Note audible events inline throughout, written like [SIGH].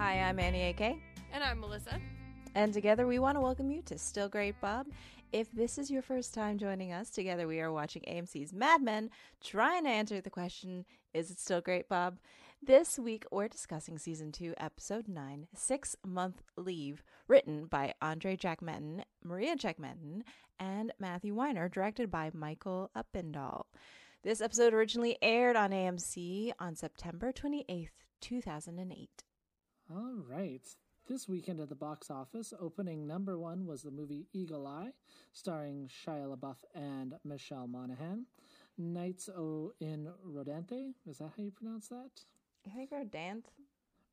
Hi, I'm Annie AK. And I'm Melissa. And together we want to welcome you to Still Great Bob. If this is your first time joining us, together we are watching AMC's Mad Men, trying to answer the question Is it still great, Bob? This week we're discussing season 2, episode 9, Six Month Leave, written by Andre Jacquemetton, Maria Jacquemetton, and Matthew Weiner, directed by Michael Uppendahl. This episode originally aired on AMC on September 28th, 2008. All right. This weekend at the box office, opening number one was the movie Eagle Eye, starring Shia LaBeouf and Michelle Monaghan. Nights O in Rodanthe, is that how you pronounce that? I think Rodanthe.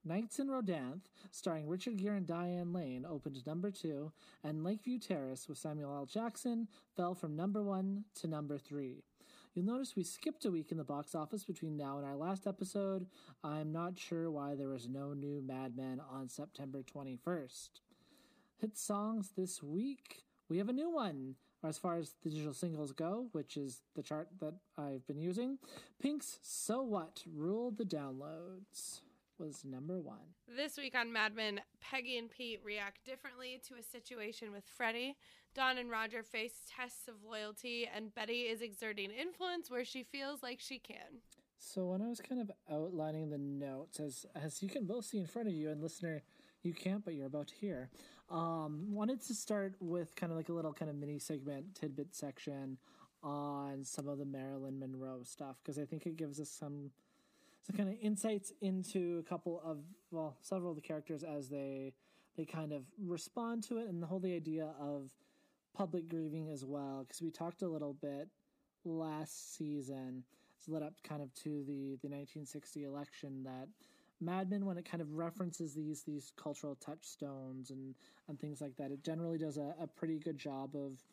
Nights in Rodanthe, starring Richard Gere and Diane Lane, opened number two, and Lakeview Terrace with Samuel L. Jackson fell from number one to number three. You'll notice we skipped a week in the box office between now and our last episode. I'm not sure why there was no new Mad Men on September 21st. Hit songs this week. We have a new one. As far as the digital singles go, which is the chart that I've been using, Pink's So What ruled the downloads was number one. This week on Mad Men, Peggy and Pete react differently to a situation with Freddie. Don and Roger face tests of loyalty, and Betty is exerting influence where she feels like she can. So when I was kind of outlining the notes, as as you can both see in front of you, and listener, you can't, but you're about to hear. Um, wanted to start with kind of like a little kind of mini segment tidbit section on some of the Marilyn Monroe stuff because I think it gives us some kind of insights into a couple of well several of the characters as they they kind of respond to it and the whole the idea of public grieving as well because we talked a little bit last season. It's led up kind of to the the 1960 election that Mad Men when it kind of references these these cultural touchstones and and things like that it generally does a, a pretty good job of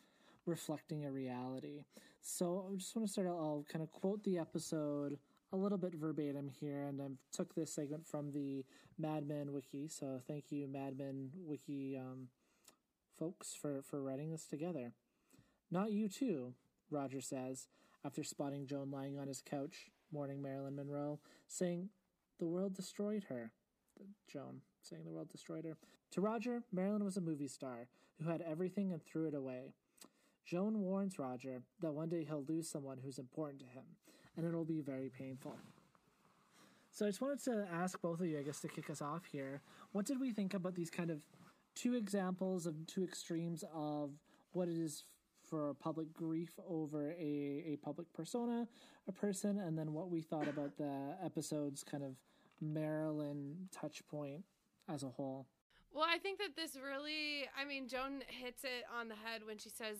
reflecting a reality. So I just want to start I'll kind of quote the episode a little bit verbatim here, and I've took this segment from the Mad Men Wiki. So thank you, Mad Men Wiki um, folks, for, for writing this together. Not you too, Roger says, after spotting Joan lying on his couch, mourning Marilyn Monroe, saying, The world destroyed her. Joan saying the world destroyed her. To Roger, Marilyn was a movie star who had everything and threw it away. Joan warns Roger that one day he'll lose someone who's important to him and it'll be very painful. So I just wanted to ask both of you, I guess, to kick us off here. What did we think about these kind of two examples of two extremes of what it is for public grief over a, a public persona, a person, and then what we thought about the episode's kind of Marilyn touch point as a whole? Well, I think that this really, I mean, Joan hits it on the head when she says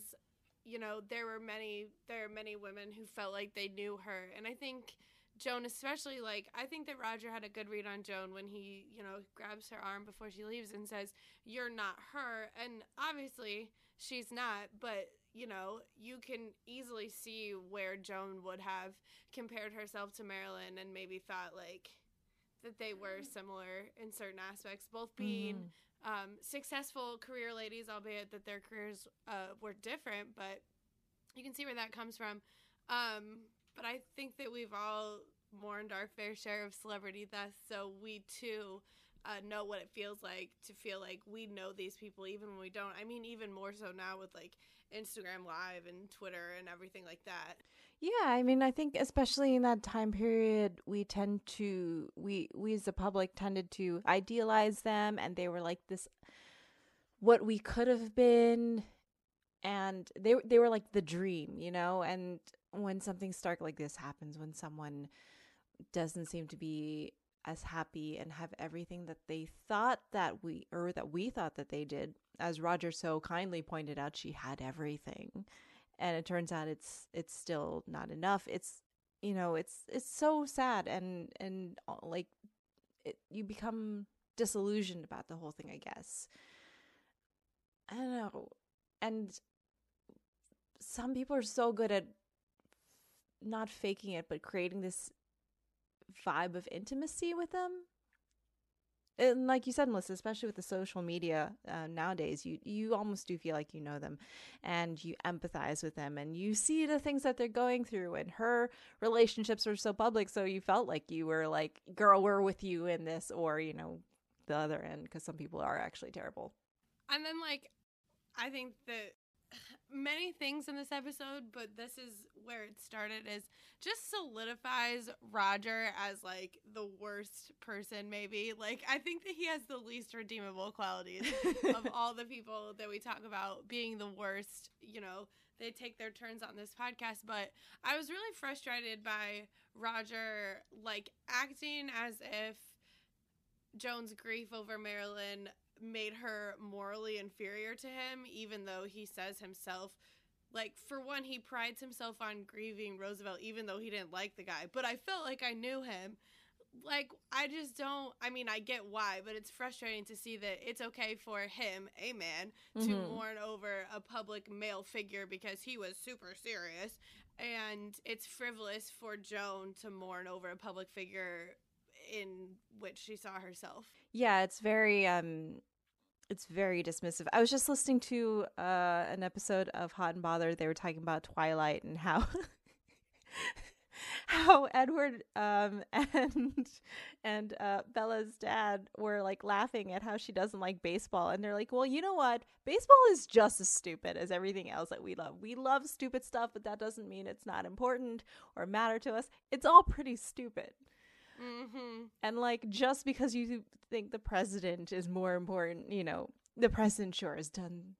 you know there were many there are many women who felt like they knew her. And i think joan especially like i think that roger had a good read on joan when he you know grabs her arm before she leaves and says you're not her. And obviously she's not but you know you can easily see where joan would have compared herself to marilyn and maybe thought like that they were similar in certain aspects both being mm um, successful career ladies, albeit that their careers uh, were different, but you can see where that comes from. Um, but I think that we've all mourned our fair share of celebrity deaths, so we too uh, know what it feels like to feel like we know these people even when we don't. I mean, even more so now with like Instagram Live and Twitter and everything like that. Yeah, I mean, I think especially in that time period, we tend to we we as the public tended to idealize them, and they were like this, what we could have been, and they they were like the dream, you know. And when something stark like this happens, when someone doesn't seem to be as happy and have everything that they thought that we or that we thought that they did as roger so kindly pointed out she had everything and it turns out it's it's still not enough. It's you know it's it's so sad and and uh, like it, you become disillusioned about the whole thing i guess. I don't know. And some people are so good at not faking it but creating this vibe of intimacy with them and like you said melissa especially with the social media uh, nowadays you you almost do feel like you know them and you empathize with them and you see the things that they're going through and her relationships were so public so you felt like you were like girl we're with you in this or you know the other end because some people are actually terrible. And then like I think that many things in this episode, but this is where it started is just solidifies Roger as like the worst person maybe. Like I think that he has the least redeemable qualities [LAUGHS] of all the people that we talk about being the worst, you know, they take their turns on this podcast, but I was really frustrated by Roger like acting as if Joan's grief over Marilyn made her morally inferior to him, even though he says himself, like, for one, he prides himself on grieving Roosevelt, even though he didn't like the guy. But I felt like I knew him. Like, I just don't, I mean, I get why, but it's frustrating to see that it's okay for him, a man, to Mhm. mourn over a public male figure because he was super serious. And it's frivolous for Joan to mourn over a public figure in which she saw herself. Yeah, it's very um it's very dismissive. I was just listening to uh an episode of Hot and Bothered. They were talking about Twilight and how [LAUGHS] how Edward um [LAUGHS] and and uh Bella's dad were like laughing at how she doesn't like baseball and they're like, "Well, you know what? Baseball is just as stupid as everything else that we love. We love stupid stuff, but that doesn't mean it's not important or matter to us. It's all pretty stupid." Mm-hmm. And like just because you think the president is more important, you know, the president sure has done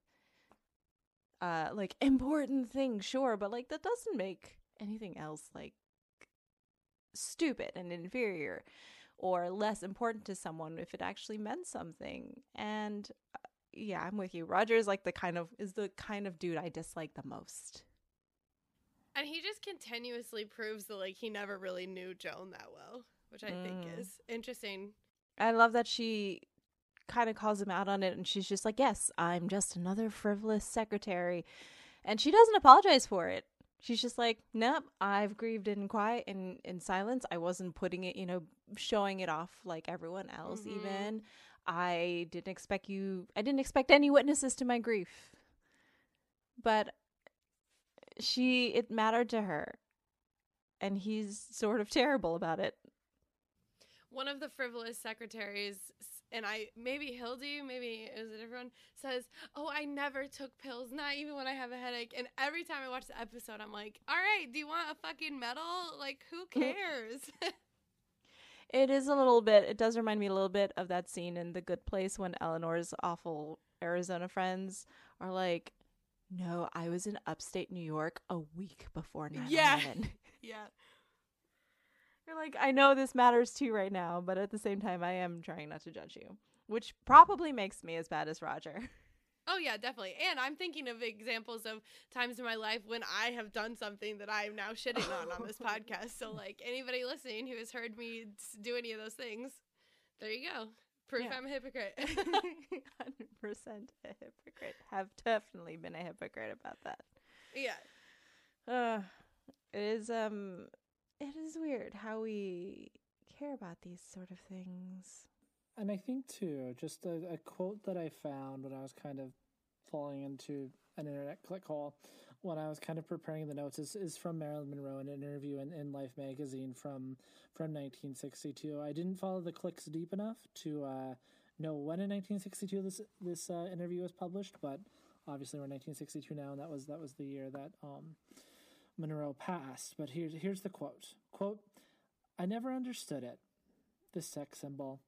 uh like important things, sure, but like that doesn't make anything else like stupid and inferior or less important to someone if it actually meant something. And uh, yeah, I'm with you. Roger is like the kind of is the kind of dude I dislike the most. And he just continuously proves that like he never really knew Joan that well, which I think Mm. is interesting. I love that she kind of calls him out on it and she's just like, "Yes, I'm just another frivolous secretary." And she doesn't apologize for it. She's just like, "Nope, I've grieved in quiet in in silence. I wasn't putting it, you know, showing it off like everyone else Mhm. even. I didn't expect you I didn't expect any witnesses to my grief." But she it mattered to her. And he's sort of terrible about it. One of the frivolous secretaries, and I maybe Hildy, maybe it was a different one, says, "Oh, I never took pills, not even when I have a headache." And every time I watch the episode, I'm like, "All right, do you want a fucking medal? Like, who [LAUGHS] cares?" [LAUGHS] It is a little bit. It does remind me a little bit of that scene in The Good Place when Eleanor's awful Arizona friends are like, "No, I was in upstate New York a week before 9/11." Yeah. [LAUGHS] yeah. You're like, "I know this matters to you right now, but at the same time, I am trying not to judge you," which probably makes me as bad as Roger. [LAUGHS] Oh yeah, definitely. And I'm thinking of examples of times in my life when I have done something that I am now shitting on on this [LAUGHS] podcast. So like anybody listening who has heard me do any of those things, there you go. Proof Yeah. I'm a hypocrite. [LAUGHS] Hundred percent a hypocrite. Have definitely been a hypocrite about that. yeah. Uh, it is um, it is weird how we care about these sort of things. And I think too, just a, a quote that I found when I was kind of falling into an internet click hole when I was kind of preparing the notes is, is from Marilyn Monroe in an interview in, in Life magazine from from 1962. I didn't follow the clicks deep enough to uh, know when in 1962 this this uh, interview was published, but obviously we're 1962 now, and that was that was the year that um, Monroe passed. But here's here's the quote: "Quote: I never understood it. the sex symbol."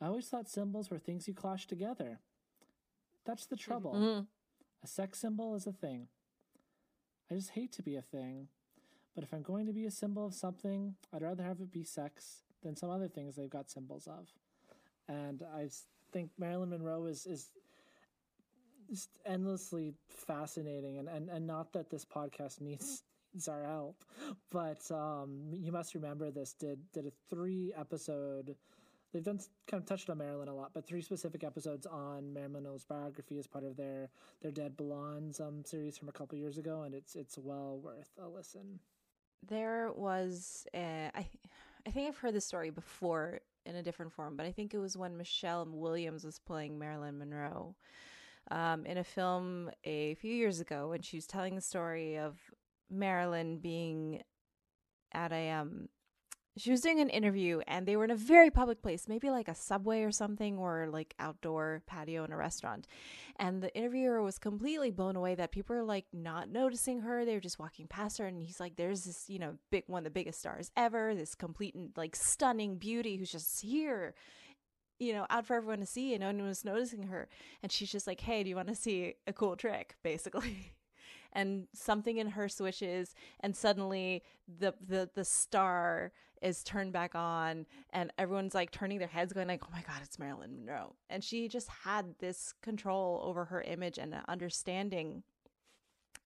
I always thought symbols were things you clash together. That's the trouble. Mhm. A sex symbol is a thing. I just hate to be a thing. But if I'm going to be a symbol of something, I'd rather have it be sex than some other things they've got symbols of. And I think Marilyn Monroe is is just endlessly fascinating and, and, and not that this podcast [LAUGHS] needs needs our help. But um you must remember this did did a three episode they've done kind of touched on Marilyn a lot, but three specific episodes on Marilyn Monroe's biography as part of their their Dead Blondes um series from a couple years ago, and it's it's well worth a listen. There was a, I, I think I've heard this story before in a different form, but I think it was when Michelle Williams was playing Marilyn Monroe um, in a film a few years ago, when she was telling the story of Marilyn being at a um she was doing an interview and they were in a very public place, maybe like a subway or something, or like outdoor patio in a restaurant. And the interviewer was completely blown away that people are like not noticing her. They were just walking past her. And he's like, there's this, you know, big one of the biggest stars ever, this complete and like stunning beauty who's just here, you know, out for everyone to see. And no one was noticing her. And she's just like, hey, do you want to see a cool trick? [LAUGHS] Basically. and something in her switches and suddenly the the the star is turned back on and everyone's like turning their heads going like oh my god it's marilyn monroe and she just had this control over her image and understanding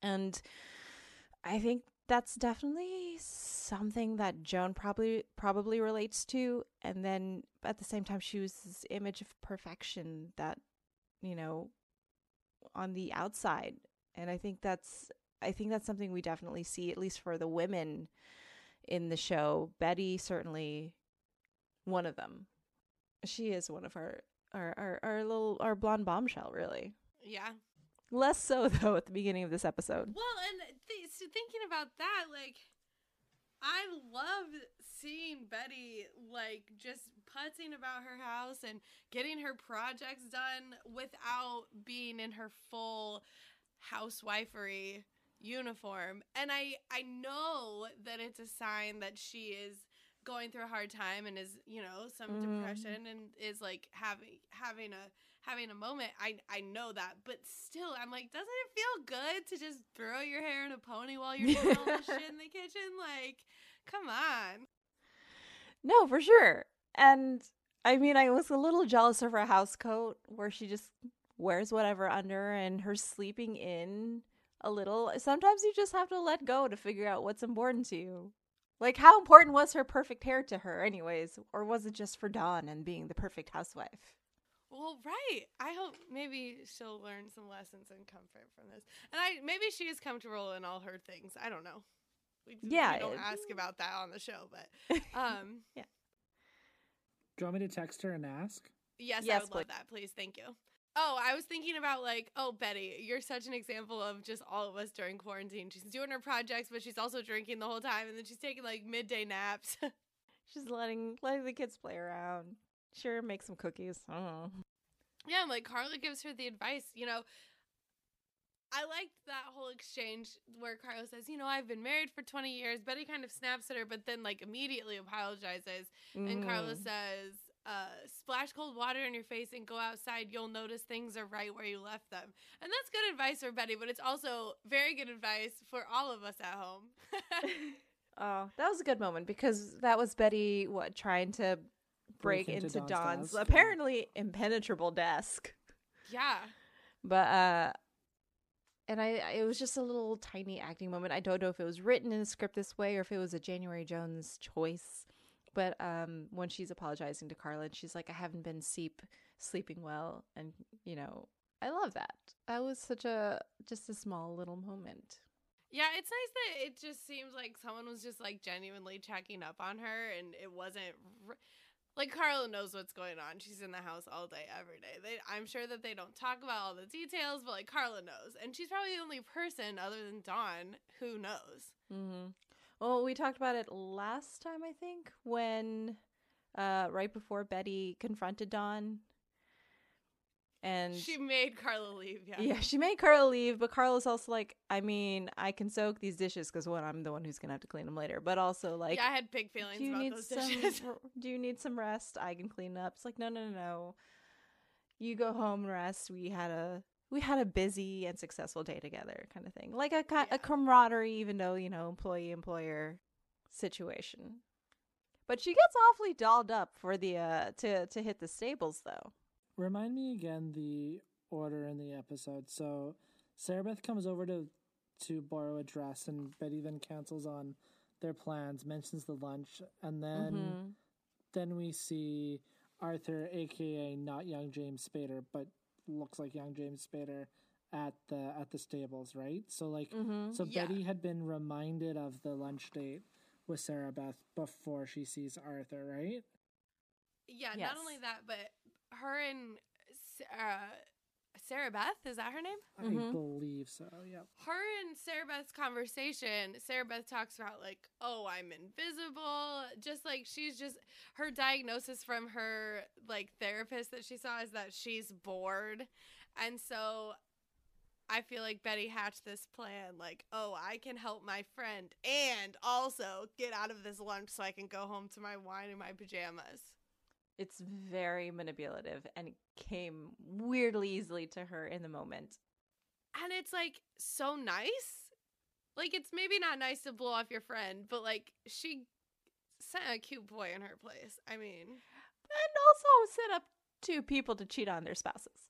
and i think that's definitely something that joan probably probably relates to and then at the same time she was this image of perfection that you know on the outside and i think that's i think that's something we definitely see at least for the women in the show. Betty certainly one of them. She is one of our our our, our little our blonde bombshell, really. Yeah. Less so [LAUGHS] though at the beginning of this episode. Well, and th- so thinking about that, like, I love seeing Betty like just putzing about her house and getting her projects done without being in her full housewifery uniform and i i know that it's a sign that she is going through a hard time and is you know some mm. depression and is like having having a having a moment i i know that but still i'm like doesn't it feel good to just throw your hair in a pony while you're doing all this shit in the kitchen [LAUGHS] like come on no for sure and i mean i was a little jealous of her house coat where she just wears whatever under and her sleeping in a little. Sometimes you just have to let go to figure out what's important to you. Like, how important was her perfect hair to her, anyways? Or was it just for Don and being the perfect housewife? Well, right. I hope maybe she'll learn some lessons and comfort from this. And I maybe she is comfortable in all her things. I don't know. We, yeah, we don't it, ask about that on the show, but [LAUGHS] um, yeah. Do you want me to text her and ask? Yes, yes I would please. love that. Please, thank you. Oh, I was thinking about like, oh, Betty, you're such an example of just all of us during quarantine. She's doing her projects, but she's also drinking the whole time, and then she's taking like midday naps. [LAUGHS] she's letting letting the kids play around. Sure, make some cookies. I don't know. Yeah, like Carla gives her the advice. You know, I liked that whole exchange where Carla says, "You know, I've been married for 20 years." Betty kind of snaps at her, but then like immediately apologizes, mm. and Carla mm. says, uh, splash cold water in your face and go outside, you'll notice things are right where you left them. And that's good advice for Betty, but it's also very good advice for all of us at home. [LAUGHS] [LAUGHS] oh, that was a good moment because that was Betty, what, trying to break, break into, into, Don's, Don's apparently impenetrable desk. Yeah. But, uh, and I, it was just a little tiny acting moment. I don't know if it was written in the script this way or if it was a January Jones choice but um, when she's apologizing to Carla, she's like, "I haven't been sleep sleeping well," and you know, I love that. That was such a just a small little moment. Yeah, it's nice that it just seems like someone was just like genuinely checking up on her, and it wasn't. R- like Carla knows what's going on. She's in the house all day, every day. They, I'm sure that they don't talk about all the details, but like Carla knows, and she's probably the only person other than Don who knows. Mm-hmm. Well, we talked about it last time, I think, when uh, right before Betty confronted Don. And she made Carla leave. Yeah. Yeah, she made Carla leave, but Carla's also like, I mean, I can soak these dishes because one, I'm the one who's gonna have to clean them later. But also, like, yeah, I had big feelings about those dishes. [LAUGHS] Some, do you need some rest? I can clean up. It's like, no, no, no, no. You go home and rest. We had a we had a busy and successful day together kind of thing like a, yeah. a camaraderie even though you know employee employer situation but she gets awfully dolled up for the uh to to hit the stables though remind me again the order in the episode so sarah beth comes over to to borrow a dress and betty then cancels on their plans mentions the lunch and then mm-hmm. then we see arthur aka not young james spader but looks like young James Spader at the at the stables, right? So like mm-hmm. so yeah. Betty had been reminded of the lunch date with Sarah Beth before she sees Arthur, right? Yeah, yes. not only that, but her and uh, Sarah Beth, is that her name? I Mhm. believe so. yeah. her and Sarah Beth's conversation, Sarah Beth talks about like, oh, I'm invisible. Just like she's just her diagnosis from her like therapist that she saw is that she's bored. And so I feel like Betty hatched this plan like, oh, I can help my friend and also get out of this lunch so I can go home to my wine and my pajamas. It's very manipulative and it came weirdly easily to her in the moment. And it's like so nice. Like it's maybe not nice to blow off your friend, but like she sent a cute boy in her place. I mean, And also set up two people to cheat on their spouses.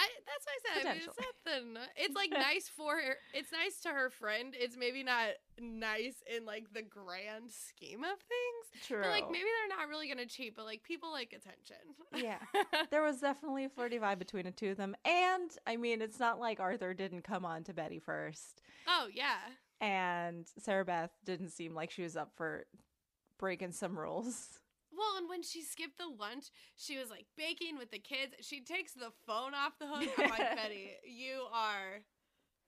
I that's what I said. I mean, it's nothing. It's like [LAUGHS] nice for her. It's nice to her friend. It's maybe not nice in like the grand scheme of things. True. But like maybe they're not really gonna cheat, but like people like attention. Yeah. [LAUGHS] there was definitely a flirty vibe between the two of them. And I mean, it's not like Arthur didn't come on to Betty first. oh yeah. And Sarah Beth didn't seem like she was up for breaking some rules. Well, and when she skipped the lunch, she was like baking with the kids. She takes the phone off the hook. I'm like, Betty, [LAUGHS] you are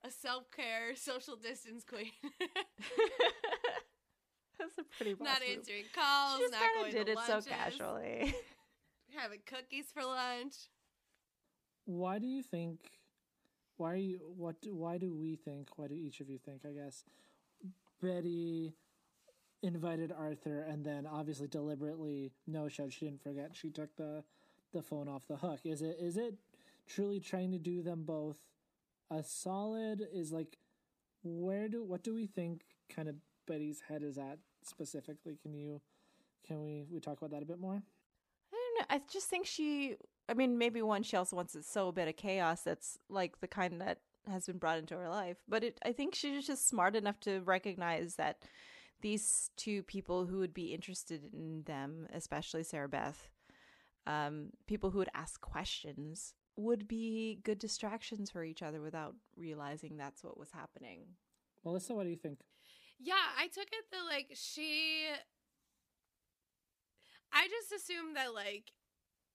a self care, social distance queen. [LAUGHS] That's a pretty boss not move. answering calls, She just not kind going of did to it lunches, so casually. [LAUGHS] having cookies for lunch. Why do you think? Why are you? What? do- Why do we think? Why do each of you think? I guess Betty invited Arthur, and then obviously deliberately no showed. She didn't forget. She took the the phone off the hook. Is it? Is it truly trying to do them both a solid? Is like where do what do we think? Kind of Betty's head is at specifically. Can you? Can we we talk about that a bit more? I don't know. I just think she. I mean, maybe one, she also wants to sow a bit of chaos that's like the kind that has been brought into her life. But it, I think she's just smart enough to recognize that these two people who would be interested in them, especially Sarah Beth, um, people who would ask questions, would be good distractions for each other without realizing that's what was happening. Melissa, what do you think? Yeah, I took it that like she I just assumed that like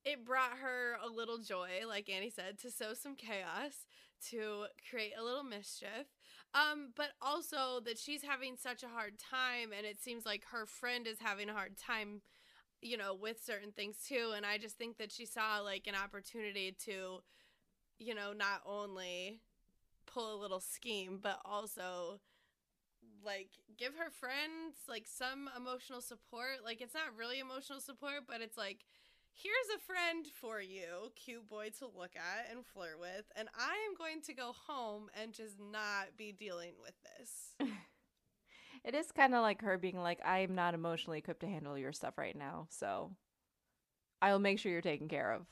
it brought her a little joy, like Annie said, to sow some chaos, to create a little mischief. Um, but also that she's having such a hard time and it seems like her friend is having a hard time, you know, with certain things too. And I just think that she saw like an opportunity to, you know, not only pull a little scheme, but also like give her friends like some emotional support. Like it's not really emotional support, but it's like here's a friend for you, cute boy to look at and flirt with, and I am going to go home and just not be dealing with this. [LAUGHS] It is kind of like her being like, I am not emotionally equipped to handle your stuff right now, so I'll make sure you're taken care of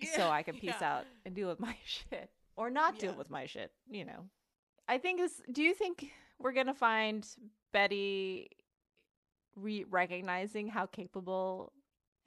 [LAUGHS] so I can peace yeah. out and deal with my [LAUGHS] shit or not deal with my shit, you know. I think this do you think we're going to find Betty re- recognizing how capable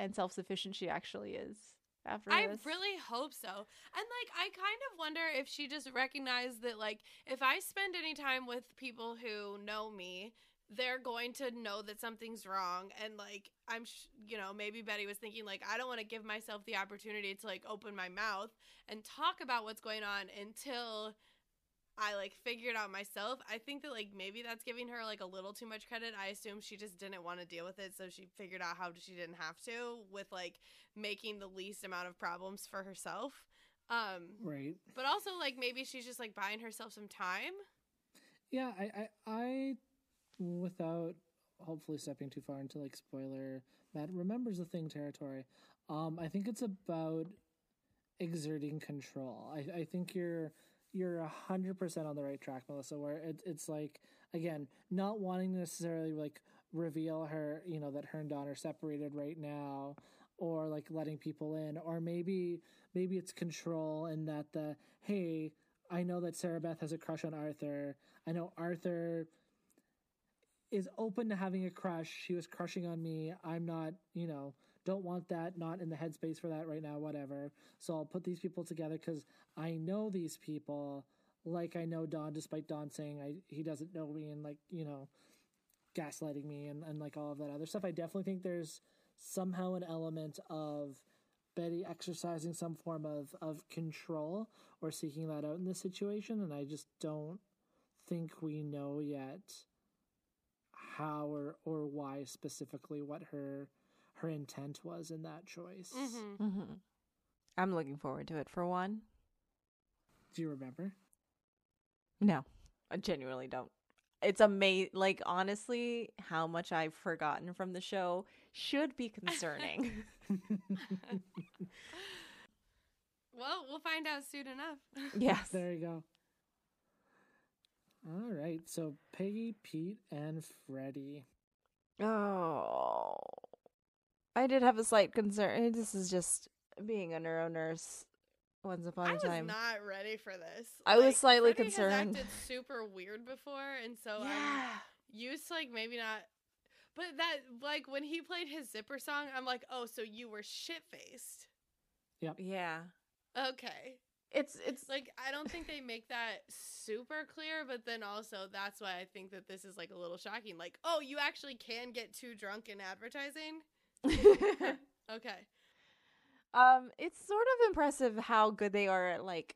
and self-sufficient she actually is after I this? really hope so. And like I kind of wonder if she just recognized that like if I spend any time with people who know me, they're going to know that something's wrong and like I'm sh- you know, maybe Betty was thinking like I don't want to give myself the opportunity to like open my mouth and talk about what's going on until I like figured out myself. I think that like maybe that's giving her like a little too much credit. I assume she just didn't want to deal with it, so she figured out how she didn't have to with like making the least amount of problems for herself. Um Right. but also like maybe she's just like buying herself some time. Yeah, I, I, I, without hopefully stepping too far into like spoiler, Matt remembers the thing territory. Um, I think it's about exerting control. I, I think you're you're a hundred percent on the right track, Melissa. Where it, it's like again, not wanting to necessarily like reveal her, you know, that her and Don are separated right now, or like letting people in, or maybe maybe it's control and that the hey, I know that Sarah Beth has a crush on Arthur. I know Arthur is open to having a crush. She was crushing on me. I'm not, you know, don't want that, not in the headspace for that right now, whatever. So I'll put these people together because I know these people like I know Don, despite Don saying I, he doesn't know me and like, you know, gaslighting me and, and like all of that other stuff. I definitely think there's somehow an element of Betty exercising some form of, of control or seeking that out in this situation, and I just don't think we know yet how or, or why specifically what her her intent was in that choice. Mm-hmm. Mm-hmm. I'm looking forward to it for one. Do you remember? No, I genuinely don't. It's amazing. Like, honestly, how much I've forgotten from the show should be concerning. [LAUGHS] [LAUGHS] Well, we'll find out soon enough. yes. There you go. All right, so Peggy, Pete, and Freddie. Oh. I did have a slight concern. This is just being a neuro nurse once upon I a was time. not ready for this. I was slightly Freddie concerned. Has acted super weird before, and so I'm yeah. used to like maybe not. But that like when he played his zipper song, I'm like, oh, so you were shit faced. Yep. Yeah. Okay. It's it's Like I don't think they make that super clear, but then also that's why I think that this is like a little shocking. Like, oh, you actually can get too drunk in advertising. [LAUGHS] Okay. um it's sort of impressive how good they are at like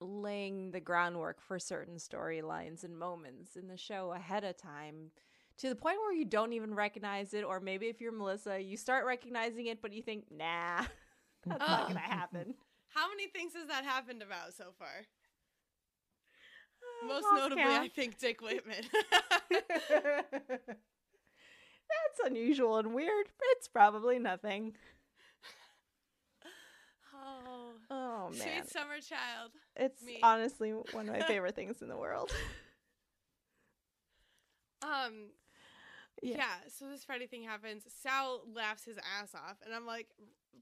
laying the groundwork for certain storylines and moments in the show ahead of time to the point where you don't even recognize it or maybe if you're Melissa you start recognizing it but you think nah [LAUGHS] that's not Oh. going to happen. How many things has that happened about so far? Uh, Most notably, count. I think Dick Whitman. [LAUGHS] That's unusual and weird. but It's probably nothing. oh, Oh man. sweet summer child. It's me. honestly one of my [LAUGHS] favorite things in the world. [LAUGHS] Um, Yeah. yeah. So this Freddie thing happens. Sal laughs his ass off, and I'm like,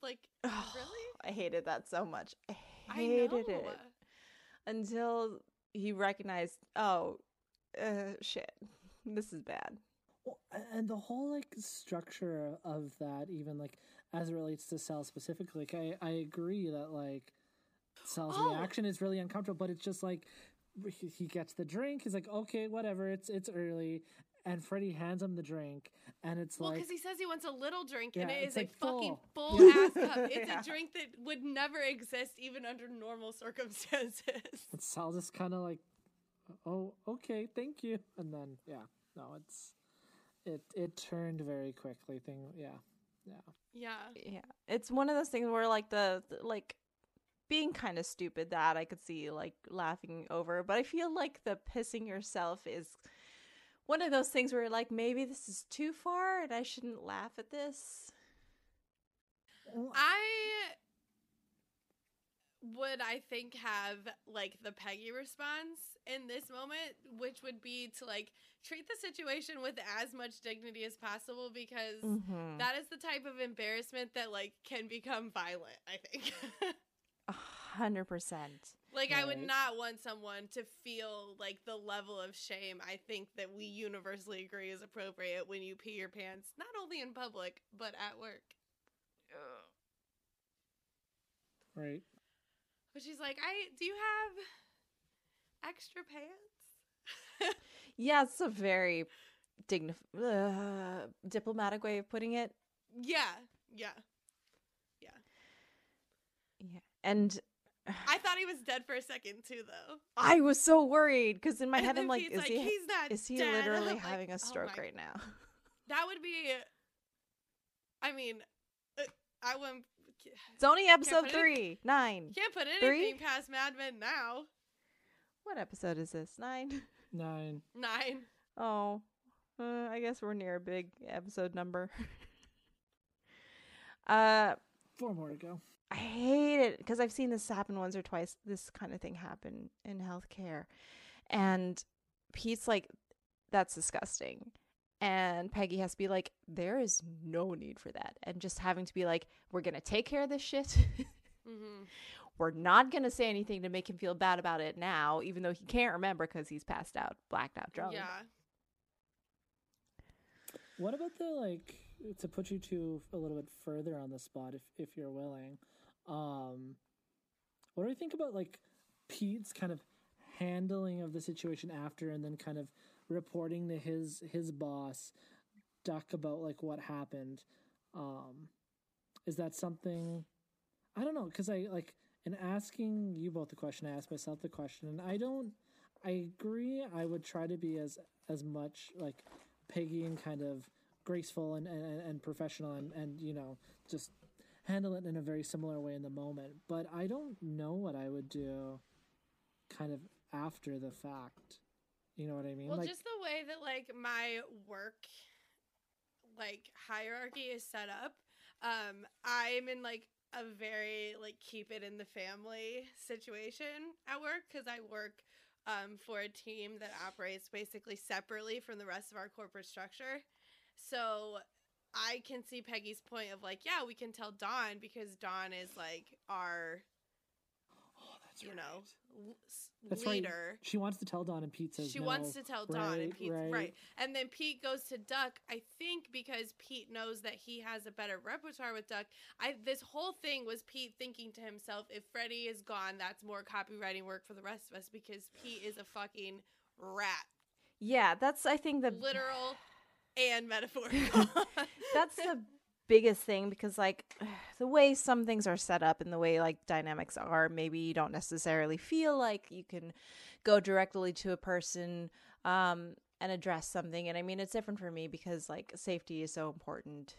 like, [SIGHS] really? I hated that so much. I I hated know. it until he recognized, oh, uh, shit, this is bad. Well, and the whole like structure of that, even like as it relates to Sal specifically, like I, I agree that like Sal's Oh. reaction is really uncomfortable, but it's just like he, gets the drink. He's like, okay, whatever. It's it's early, and Freddie hands him the drink, and it's Well, like because he says he wants a little drink, and Yeah, it it's is a like fucking full. full ass cup. [LAUGHS] It's Yeah. a drink that would never exist even under normal circumstances. and Sal just kind of like, oh, okay, thank you, and then yeah, no, it's it it turned very quickly. Thing, yeah, yeah. yeah. Yeah, it's one of those things where like the, the like being kind of stupid that I could see like laughing over, but I feel like the pissing yourself is one of those things where like maybe this is too far and I shouldn't laugh at this. I would, I think, have like the Peggy response in this moment, which would be to like treat the situation with as much dignity as possible because Mm-hmm. that is the type of embarrassment that like can become violent, I think. [LAUGHS] A hundred percent. like I would not want someone to feel like the level of shame I think that we universally agree is appropriate when you pee your pants, not only in public, but at work. Right. But she's like, I do you have extra pants? [LAUGHS] Yeah, it's a very dignif- uh, diplomatic way of putting it. Yeah, yeah. Yeah, yeah. and [SIGHS] I thought he was dead for a second too, though. I was so worried because in my And head I'm like, is he he's not is he dead." literally like, having a "Oh stroke my right now? [LAUGHS] That would be. I mean, uh, I wouldn't. It's only episode put it- three, nine. Can't put Three? anything past Mad Men now. What episode is this? Nine. [LAUGHS] Nine. Nine. Oh, uh, I guess we're near a big episode number. [LAUGHS] uh, Four more to go. I hate it because I've seen this happen once or twice. This kind of thing happen in healthcare, and Pete's like, "That's disgusting," and Peggy has to be like, "There is no need for that," and just having to be like, "We're gonna take care of this shit." [LAUGHS] Mm-hmm. We're not gonna say anything to make him feel bad about it now, even though he can't remember because he's passed out, blacked out, drunk. Yeah. What about the like to put you two a little bit further on the spot, if if you're willing? Um, what do you think about like Pete's kind of handling of the situation after, and then kind of reporting to his his boss, Duck, about like what happened? Um, is that something I don't know because I like in asking you both the question, I asked myself the question, and I don't. I agree. I would try to be as as much like Peggy and kind of graceful and and, and professional and and you know just handle it in a very similar way in the moment. But I don't know what I would do, kind of after the fact. You know what I mean? Well, like, just the way that like my work like hierarchy is set up, um, I'm in like a very like keep it in the family situation at work because I work um, for a team that operates basically separately from the rest of our corporate structure. So I can see Peggy's point of like, yeah, we can tell Don because Don is like our, that's you right. know, l- s- That's right. She wants to tell Don, and Pete says She no. wants to tell Don, and Right, Pete's right. right. And then Pete goes to Duck. I think because Pete knows that he has a better repertoire with Duck. I this whole thing was Pete thinking to himself, if Freddie is gone, that's more copywriting work for the rest of us because Pete is a fucking rat, Yeah, that's I think the literal and metaphorical. [LAUGHS] that's the biggest thing because like [SIGHS] the way some things are set up and the way like dynamics are maybe you don't necessarily feel like you can go directly to a person um and address something and i mean it's different for me because like safety is so important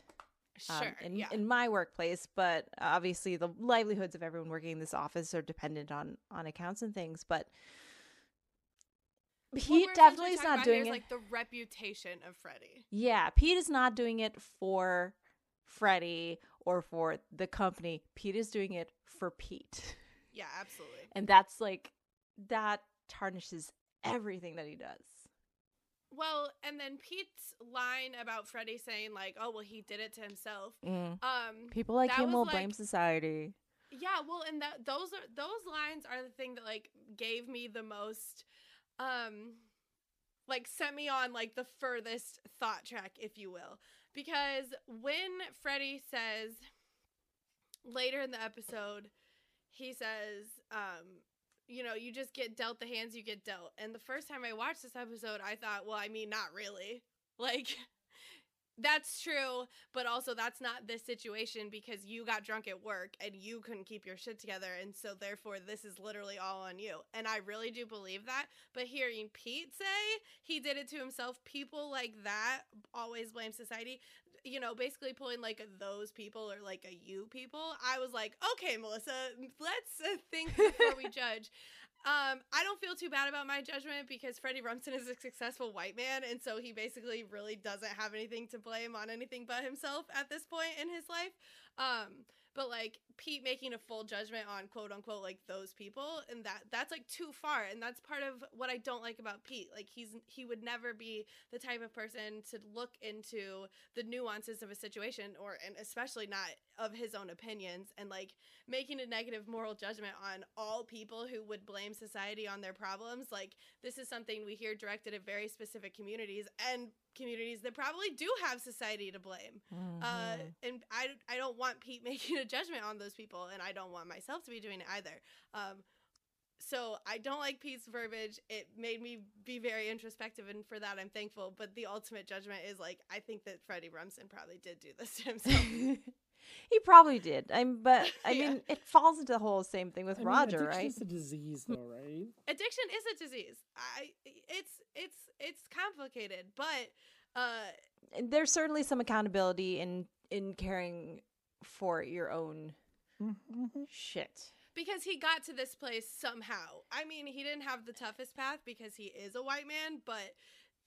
um, sure, in, yeah. in my workplace but obviously the livelihoods of everyone working in this office are dependent on on accounts and things but Pete definitely is not doing it like the reputation of Freddie. yeah, Pete is not doing it for Freddie or for the company. Pete is doing it for Pete. [LAUGHS] Yeah, absolutely. And that's like that tarnishes everything that he does. Well, and then Pete's line about Freddie saying like, "Oh, well, he did it to himself." Mm. Um, People like him will like- blame society. Yeah, well, and that those are those lines are the thing that like gave me the most um like sent me on like the furthest thought track, if you will. Because when Freddie says later in the episode, he says, um, you know, you just get dealt the hands you get dealt. And the first time I watched this episode, I thought, well, I mean, not really. [LAUGHS] Like that's true, but also that's not this situation because you got drunk at work and you couldn't keep your shit together and so therefore this is literally all on you. And I really do believe that, but hearing Pete say he did it to himself, people like that always blame society. You know, basically pulling like a those people or like a you people. I was like, "Okay, Melissa, let's uh, think before we [LAUGHS] judge." Um, I don't feel too bad about my judgment because Freddie Rumsen is a successful white man, and so he basically really doesn't have anything to blame on anything but himself at this point in his life. Um, but like Pete making a full judgment on quote unquote like those people, and that that's like too far, and that's part of what I don't like about Pete. Like he's he would never be the type of person to look into the nuances of a situation, or and especially not of his own opinions, and like making a negative moral judgment on all people who would blame society on their problems. Like, this is something we hear directed at very specific communities and communities that probably do have society to blame. Uh, Mhm. and I, I don't want Pete [LAUGHS] making a judgment on those people, and I don't want myself to be doing it either. Um, so I don't like Pete's verbiage. It made me be very introspective, and for that I'm thankful. But the ultimate judgment is like I think that Freddie Rumsen probably did do this to himself. [LAUGHS] he probably did. I'm but [LAUGHS] I Yeah. mean it falls into the whole same thing with I mean, Roger, addiction right? is a disease, though, right? addiction is a disease. I it's it's it's complicated, but uh And There's certainly some accountability in in caring for your own Mm-hmm. shit. because he got to this place somehow. I mean, he didn't have the toughest path because he is a white man, but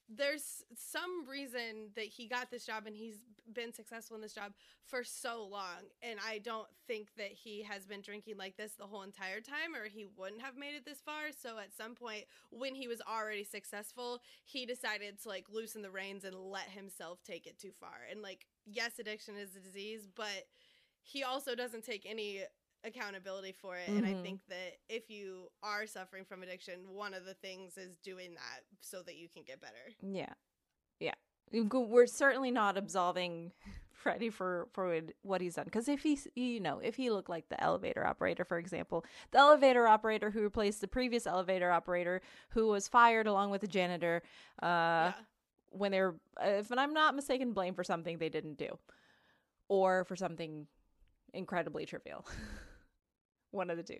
there's some reason that he got this job and he's been successful in this job for so long and i don't think that he has been drinking like this the whole entire time or he wouldn't have made it this far. So at some point when he was already successful he decided to like loosen the reins and let himself take it too far. And like yes addiction is a disease but he also doesn't take any accountability for it and i Mhm. think that if you are suffering from addiction one of the things is doing that so that you can get better Yeah, yeah. We're certainly not absolving [LAUGHS] Freddie for for what- he's done because if he's you know if he looked like the elevator operator, for example, the elevator operator who replaced the previous elevator operator who was fired along with the janitor, uh, yeah when they're if I'm not mistaken, blamed for something they didn't do, or for something incredibly trivial. [LAUGHS] one of the two.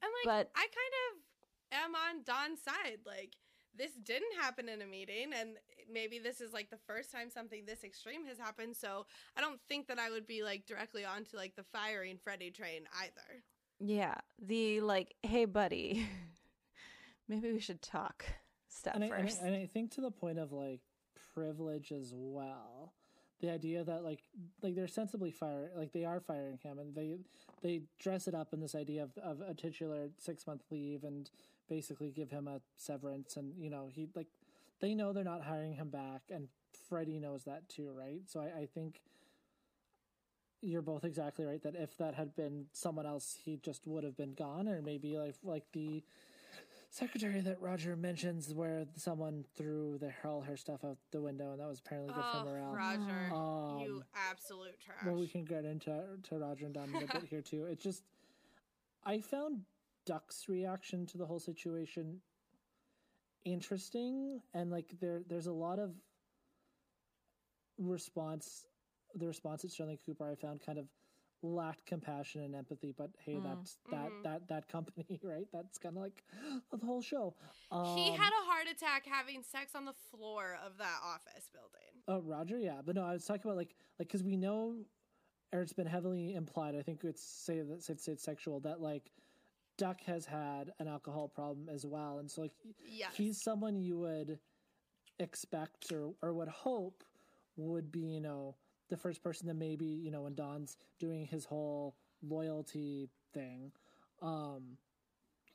And like But- I kind of am on Don's side. Like this didn't happen in a meeting and maybe this is like the first time something this extreme has happened. So I don't think that I would be like directly onto like the firing Freddie train either. Yeah, the like, hey buddy, [LAUGHS] maybe we should talk step and I, and, I, first. and I think to the point of like privilege as well the idea that like like they're sensibly fire like they are firing him and they they dress it up in this idea of, of a titular six month leave and basically give him a severance and you know he like they know they're not hiring him back and freddie knows that too right? So i, I think you're both exactly right that if that had been someone else he just would have been gone or maybe like like the secretary that Roger mentions where someone threw the all her stuff out the window and that was apparently good Oh, for morale. Roger, you Um, absolute trash. well, we can get into to Roger and Don a bit here too. It's just I found Duck's reaction to the whole situation interesting and like there there's a lot of response the response at Sterling Cooper I found kind of lacked compassion and empathy but hey Mm. that's that Mhm. that that company [LAUGHS] right that's kind of like the whole show um, he had a heart attack having sex on the floor of that office building. Oh, Roger, yeah, but no, I was talking about like like because we know, or it's been heavily implied. I think it's say that it's, it's sexual that like Duck has had an alcohol problem as well, and so like Yes. he's someone you would expect or or would hope would be you know the first person that maybe you know when Don's doing his whole loyalty thing, um,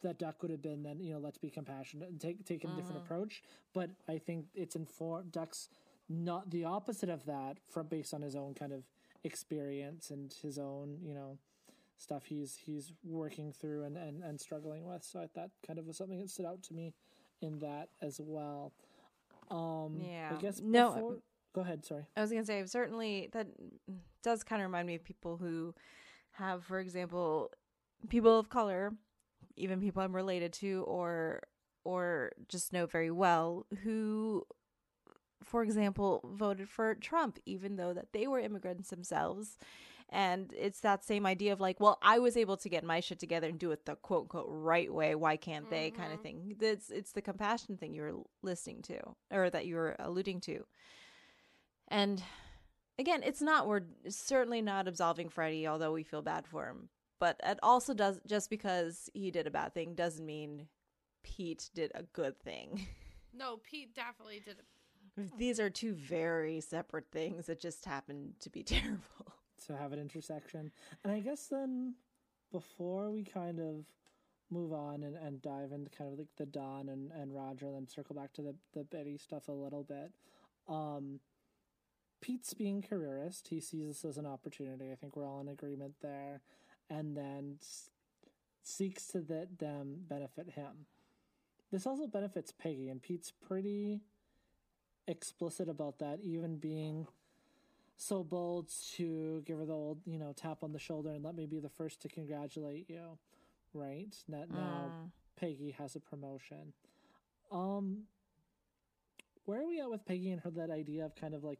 that Duck would have been then you know let's be compassionate and take take a different Mhm. approach. But I think it's informed Duck's not the opposite of that from based on his own kind of experience and his own you know stuff he's he's working through and and, and struggling with. So I, that kind of was something that stood out to me in that as well. Um, Yeah. I guess No, before- Go ahead. Sorry. I was gonna say certainly that does kind of remind me of people who have, for example, people of color, even people I'm related to or or just know very well who for example voted for Trump even though that they were immigrants themselves. And it's that same idea of like well I was able to get my shit together and do it the quote unquote right way. Why can't they? Kind of mm-hmm. thing. It's it's the compassion thing you were listening to or that you were alluding to and again, it's not we're certainly not absolving Freddie, although we feel bad for him. But it also does just because he did a bad thing doesn't mean Pete did a good thing. no, Pete definitely did. it. These are two very separate things that just happened to be [LAUGHS] terrible. to have an intersection. And I guess then before we kind of move on and, and dive into kind of like the Don and, and Roger and then circle back to the, the Betty stuff a little bit. Um Pete's being careerist. He sees this as an opportunity. I think we're all in agreement there. And then s- seeks to that them benefit him. This also benefits Peggy, and Pete's pretty explicit about that, even being so bold to give her the old, you know, tap on the shoulder and let me be the first to congratulate you, right? That now Mm. Peggy has a promotion. Um, where are we at with Peggy and her that idea of kind of like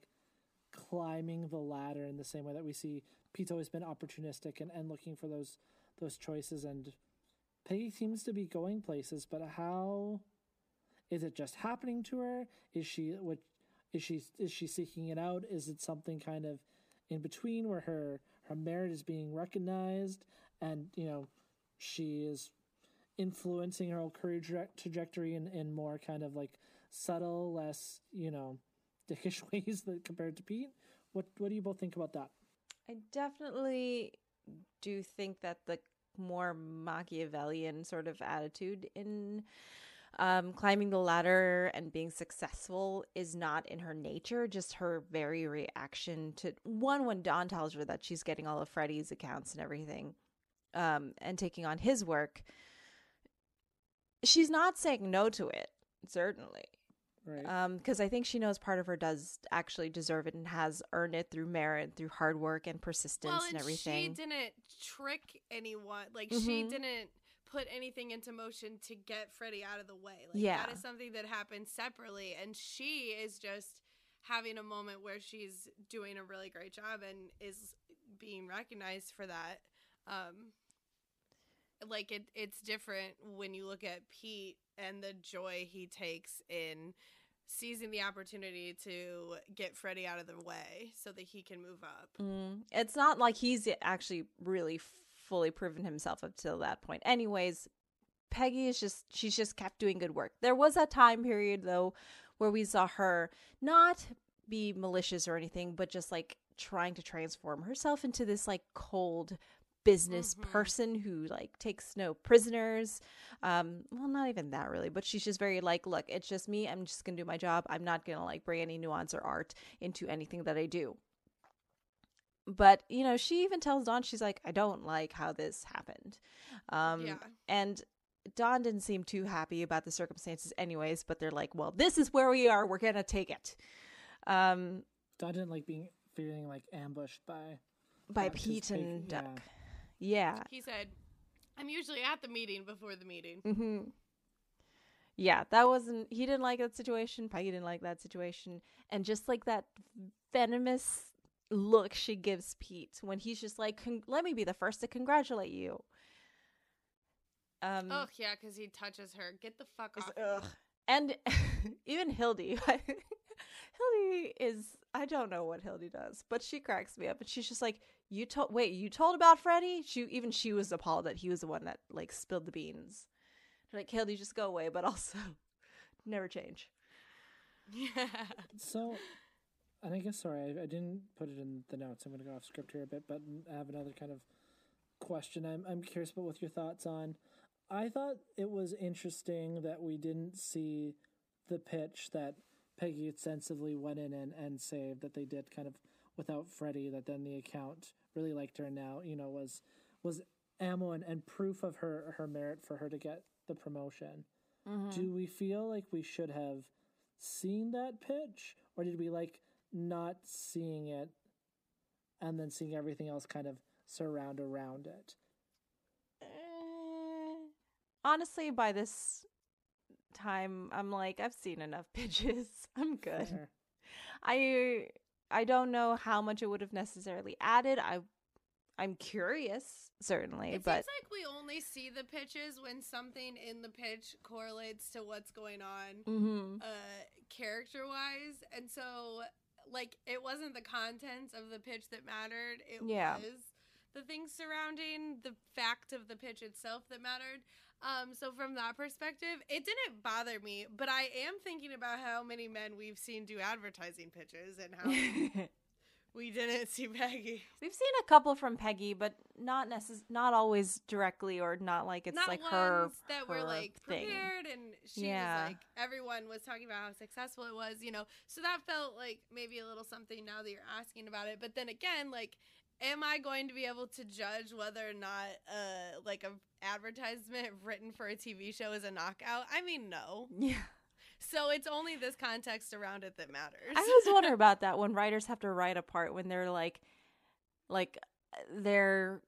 climbing the ladder in the same way that we see Pete's always been opportunistic and, and looking for those those choices and Peggy seems to be going places, but how is it just happening to her? Is she what is she is she seeking it out? Is it something kind of in between where her her merit is being recognized and you know she is influencing her whole career traje- trajectory in, in more kind of like subtle, less you know dickish [LAUGHS] ways that compared to Pete. What what do you both think about that? I definitely do think that the more Machiavellian sort of attitude in um, climbing the ladder and being successful is not in her nature, just her very reaction to one when Don tells her that she's getting all of Freddie's accounts and everything um, and taking on his work. She's not saying no to it, certainly Right. um because i think she knows part of her does actually deserve it and has earned it through merit through hard work and persistence Well, and and she everything didn't trick anyone. Like she Mhm. didn't put anything into motion to get Freddie out of the way. Like Yeah. that is something that happened separately, and she is just having a moment where she's doing a really great job and is being recognized for that. Um, like it it's different when you look at Pete and the joy he takes in seizing the opportunity to get Freddie out of the way so that he can move up. Mm. It's not like he's actually really fully proven himself up till that point. Anyways, Peggy is just she's just kept doing good work. There was a time period though where we saw her not be malicious or anything, but just like trying to transform herself into this like cold business Mhm. person who like takes no prisoners. Um, well, not even that really, but she's just very like, look, it's just me. I'm just gonna do my job. I'm not gonna like bring any nuance or art into anything that I do. But you know, she even tells Don, she's like, I don't like how this happened. Um, yeah. and Don didn't seem too happy about the circumstances, anyways. But they're like, well, this is where we are. We're gonna take it. Um, Don didn't like being feeling like ambushed by by Pete and. Duck. Yeah. He said, I'm usually at the meeting before the meeting. hmm Yeah, that wasn't. He didn't like that situation. Peggy didn't like that situation, and just like that venomous look she gives Pete when he's just like, "Con- "Let me be the first to congratulate you." Um, Oh, yeah, because he touches her. Get the fuck off. ugh. And [LAUGHS] even Hildy, [LAUGHS] Hildy is I don't know what Hildy does, but she cracks me up, and she's just like, "You told wait, you told about Freddie?" She even she was appalled that he was the one that like spilled the beans. Like Hildy, just go away, but [LAUGHS] also never change. Yeah. So, and I guess sorry, I, I didn't put it in the notes. I'm going to go off script here a bit, but I have another kind of question. I'm I'm curious about what your thoughts on. I thought it was interesting that we didn't see the pitch that Peggy extensively went in and, and saved that they did kind of without Freddie. That then the account really liked her and now you know was was ammo and, and proof of her her merit for her to get the promotion. Do we feel like we should have seen that pitch, or did we like not seeing it and then seeing everything else kind of surround around it? Eh, honestly, by this time, I'm like, I've seen enough [LAUGHS] pitches. I'm good. Fair. I I don't know how much it would have necessarily added. I I'm curious, certainly, It but seems like we only see the pitches when something in the pitch correlates to what's going on Mhm. uh character wise and so like it wasn't the contents of the pitch that mattered it Yeah. was the things surrounding the fact of the pitch itself that mattered um so from that perspective it didn't bother me but i am thinking about how many men we've seen do advertising pitches and how [LAUGHS] we didn't see peggy We've seen a couple from Peggy, but not necess- not always directly or not like it's not like her that were like thing. prepared and she Yeah. was like everyone was talking about how successful it was you know so that felt like maybe a little something now that you're asking about it but then again like am i going to be able to judge whether or not uh like a advertisement [LAUGHS] written for a tv show is a knockout i mean no Yeah. so it's only this context around it that matters I always wonder [LAUGHS] about that when writers have to write a part when they're like, like they're,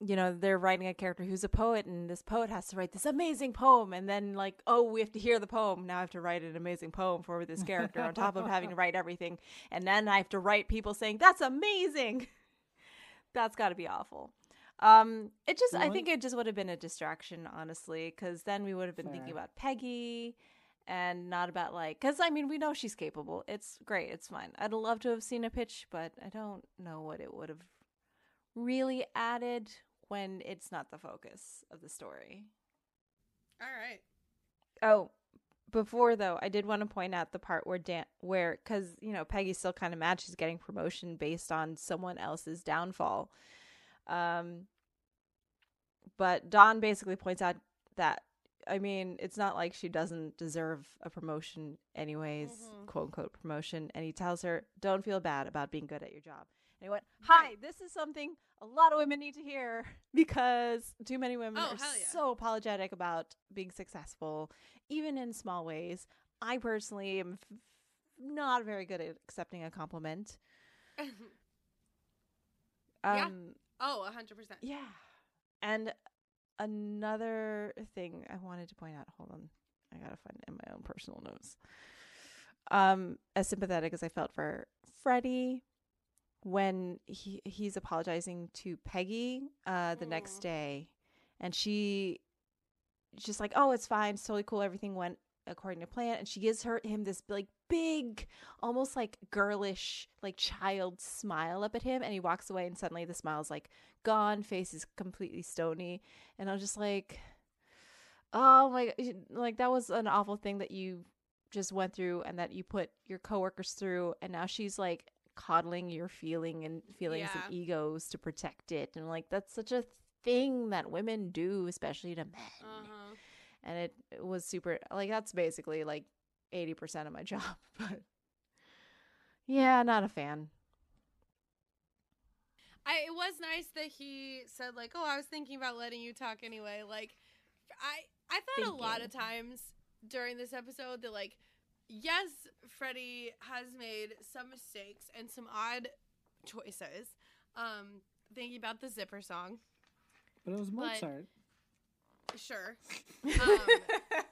you know, they're writing a character who's a poet, and this poet has to write this amazing poem, and then like, oh, we have to hear the poem. Now I have to write an amazing poem for this character on top of having to write [LAUGHS] everything, and then I have to write people saying that's amazing. that's got to be awful. Um, it just, I think it just would have been a distraction, honestly, because then we would have been thinking about Peggy and not about like because i mean we know she's capable. It's great. It's fine. I'd love to have seen a pitch but i don't know what it would have really added when it's not the focus of the story. All right. Oh before though i did want to point out the part where Don where because you know peggy's still kind of mad she's getting promotion based on someone else's downfall um but don basically points out that i mean it's not like she doesn't deserve a promotion anyways Mhm. quote unquote promotion and he tells her don't feel bad about being good at your job and he went hi this is something a lot of women need to hear [LAUGHS] because too many women Oh, are yeah. so apologetic about being successful even in small ways i personally am f- not very good at accepting a compliment [LAUGHS] Yeah. Oh 100% yeah. And another thing I wanted to point out, hold on. I got to find it in my own personal notes. Um as sympathetic as I felt for Freddie when he he's apologizing to Peggy uh the next Mm. day and she just like, "Oh, it's fine. It's totally cool. Everything went according to plan." And she gives her him this like big, almost like girlish, like child smile up at him, and he walks away, and suddenly the smile's like gone. Face is completely stony, and I'm just like, "Oh my, like that was an awful thing that you just went through, and that you put your coworkers through, and now she's like." coddling your feeling and feelings Yeah. and egos to protect it and like that's such a thing that women do especially to men Uh-huh. And it, it was super like that's basically like 80% of my [LAUGHS] job but yeah not a fan I it was nice that he said like, "Oh, I was thinking about letting you talk anyway." Like I I thought a lot of times during this episode that like yes, Freddie has made some mistakes and some odd choices. Um thinking about the zipper song. But it was But- Mozart. Sure. [LAUGHS] Um,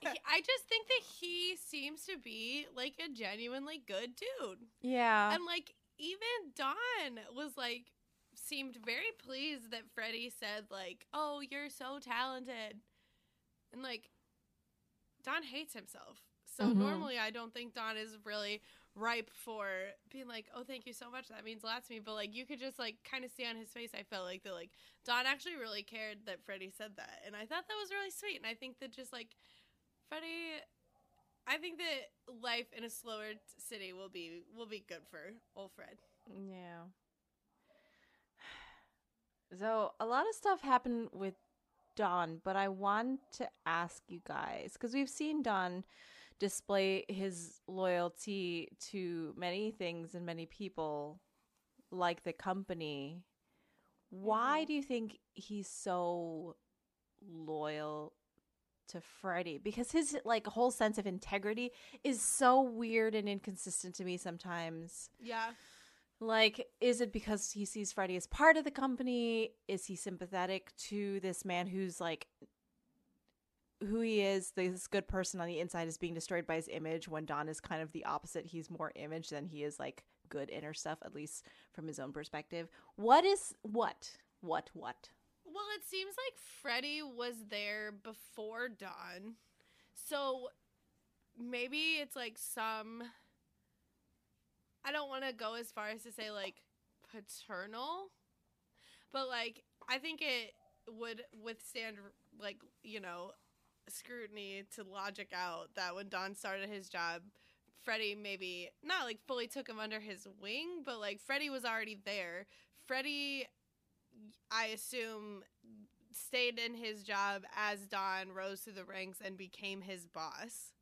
he- I just think that he seems to be like a genuinely good dude. yeah And like even Don was like seemed very pleased that Freddie said like, "Oh, you're so talented." And like Don hates himself. So Mhm. normally I don't think Don is really ripe for being like, "Oh, thank you so much. That means a lot to me." But like you could just like kind of see on his face I felt like that like Don actually really cared that Freddie said that. And I thought that was really sweet. And I think that just like Freddie I think that life in a slower t- city will be will be good for old Fred. yeah so a lot of stuff happened with Don, but I want to ask you guys because we've seen Don display his loyalty to many things and many people, like the company. Why Mhm. do you think he's so loyal to Freddie? Because his like whole sense of integrity is so weird and inconsistent to me sometimes. Yeah. Like, is it because he sees Freddie as part of the company? Is he sympathetic to this man who's like who he is, this good person on the inside is being destroyed by his image when Don is kind of the opposite. He's more image than he is like good inner stuff, at least from his own perspective. What is what? What what? Well, it seems like Freddie was there before Don. So maybe it's like some I don't want to go as far as to say like paternal, but like I think it would withstand like, you know, scrutiny to logic out that when Don started his job, Freddie maybe not like fully took him under his wing, but like Freddie was already there. Freddie I assume stayed in his job as Don rose through the ranks and became his boss.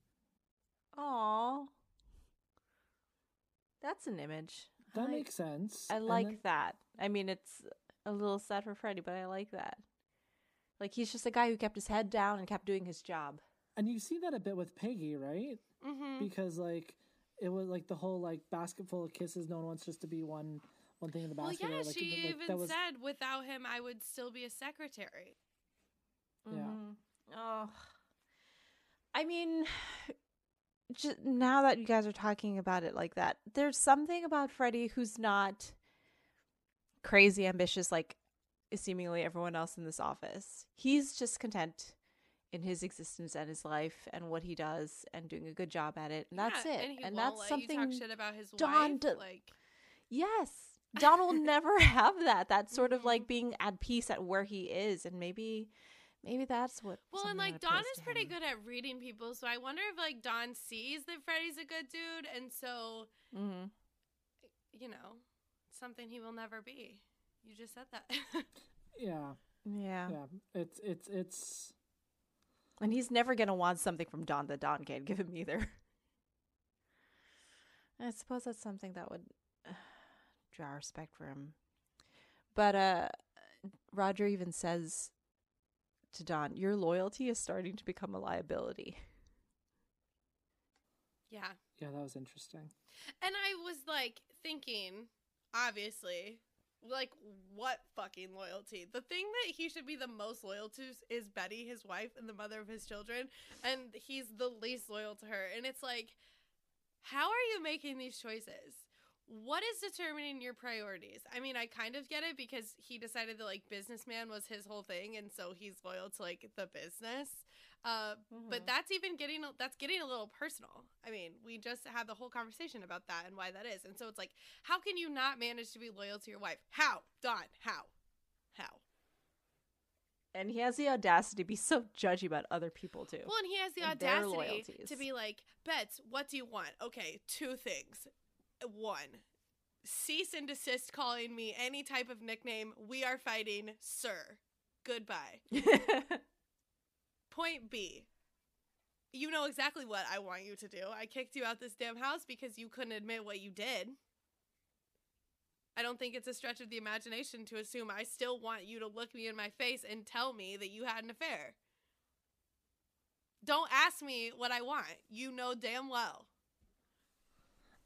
Aw. That's an image. That I- makes sense. I like then- that. I mean, it's a little sad for Freddie, but I like that. Like he's just a guy who kept his head down and kept doing his job. and you see that a bit with Peggy, right? Mm-hmm. Because like it was like the whole like basket full of kisses. No one wants just to be one one thing in the basket. Well, basket. yeah, or, like, she like, even that was said without him, I would still be a secretary. Yeah. Mhm. Oh, I mean, just now that you guys are talking about it like that, there's something about Freddie who's not crazy ambitious like seemingly everyone else in this office. He's just content in his existence and his life and what he does and doing a good job at it. And that's Yeah, it. And, he and that's something you talk shit about his Don wife. do- like, Yes. Don will [LAUGHS] never have that. That sort of like being at peace at where he is and maybe maybe that's what well, and like Don is pretty good at reading people, so I wonder if like Don sees that Freddie's a good dude, and so Mhm. you know, something he will never be. You just said that. [LAUGHS] yeah, Yeah. yeah. It's it's it's And he's never going to want something from Don that Don can't give him either. I suppose that's something that would uh, draw respect for him. But uh Roger even says to Don, "Your loyalty is starting to become a liability." yeah. yeah. That was interesting. And I was like thinking, obviously, like what fucking loyalty. The thing that he should be the most loyal to is Betty, his wife, and the mother of his children, and he's the least loyal to her. And it's like, how are you making these choices? what is determining your priorities? I mean, I kind of get it because he decided that like businessman was his whole thing, and so he's loyal to like the business. Uh, But Mhm. that's even getting that's getting a little personal. I mean, we just had the whole conversation about that and why that is, and so it's like, how can you not manage to be loyal to your wife? How, Don? How? How? and he has the audacity to be so judgy about other people too. Well, and he has the And audacity to be like, Bets, what do you want? Okay, two things. One, cease and desist calling me any type of nickname. We are fighting, sir. Goodbye. [LAUGHS] Point B. You know exactly what I want you to do. I kicked you out this damn house because you couldn't admit what you did. I don't think it's a stretch of the imagination to assume I still want you to look me in my face and tell me that you had an affair. Don't ask me what I want. You know damn well.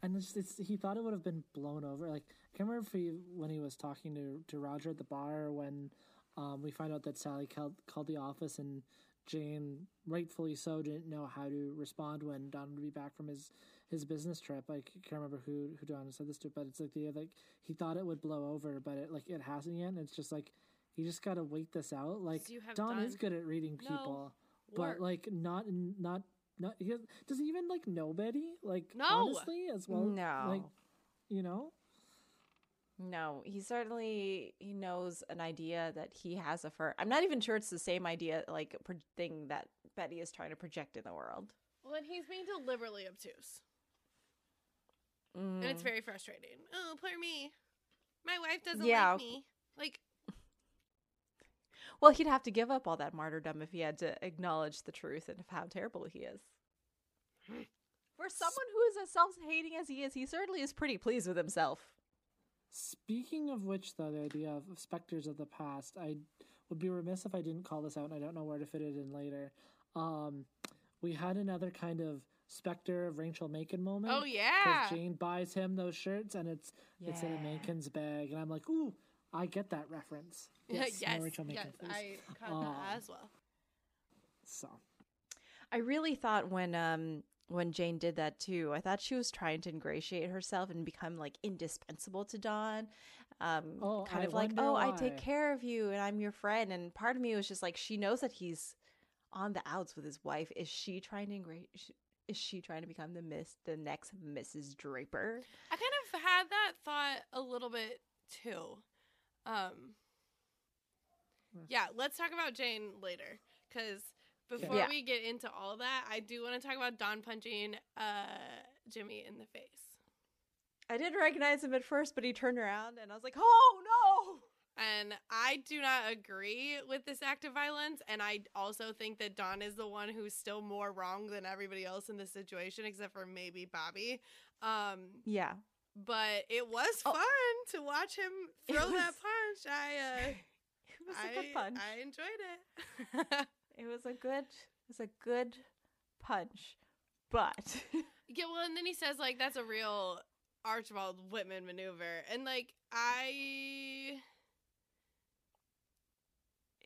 and it's, it's he thought it would have been blown over. Like I can't remember if he, when he was talking to to Roger at the bar when um, we find out that Sally called called the office and Jane, rightfully so, didn't know how to respond when Don would be back from his his business trip. Like I can't remember who who Don said this to, but it's like the like he thought it would blow over, but it like it hasn't yet. And it's just like you just gotta wait this out. Like So you have Don is good at reading no people, work. but like not not not. He has, does he even like know Betty? Like No. honestly, as well. no. like you know. No, he certainly he knows an idea that he has of her. I'm not even sure it's the same idea, like pro- thing that Betty is trying to project in the world. Well, and he's being deliberately obtuse. Mm. And it's very frustrating. Oh, poor me. My wife doesn't Yeah. like me. Like, well, he'd have to give up all that martyrdom if he had to acknowledge the truth and how terrible he is. [GASPS] For someone who is as self-hating as he is, he certainly is pretty pleased with himself. Speaking of which, though, the idea of specters of the past, I would be remiss if I didn't call this out, and I don't know where to fit it in later. Um, we had another kind of specter of Rachel Menken moment. oh yeah, Because yeah. Jane buys him those shirts, and it's it's in a Yeah. Menken's bag, and I'm like, ooh, I get that reference. [LAUGHS] Yes, more yes, Rachel Menken, yes. please. I caught Um, that as well. So I really thought when um when Jane did that too, I thought she was trying to ingratiate herself and become like indispensable to Don. Um Oh, kind I of like, wonder "Oh, I take care of you and I'm your friend." And part of me was just like she knows that he's on the outs with his wife. Is she trying to ingratiate is she trying to become the miss the next Mrs. Draper? I kind of had that thought a little bit too. Um, yeah, let's talk about Jane later because before Yeah. we get into all that, I do want to talk about Don punching uh, Jimmy in the face. I didn't recognize him at first, but he turned around and I was like, "Oh, no!" And I do not agree with this act of violence. And I also think that Don is the one who's still more wrong than everybody else in this situation, except for maybe Bobbie. Um, Yeah. but it was Oh. fun to watch him throw that punch. I, uh, [LAUGHS] It was a good punch. I enjoyed it. [LAUGHS] It was a good it was a good punch. But [LAUGHS] yeah, well, and then he says like that's a real Archibald Whitman maneuver, and like I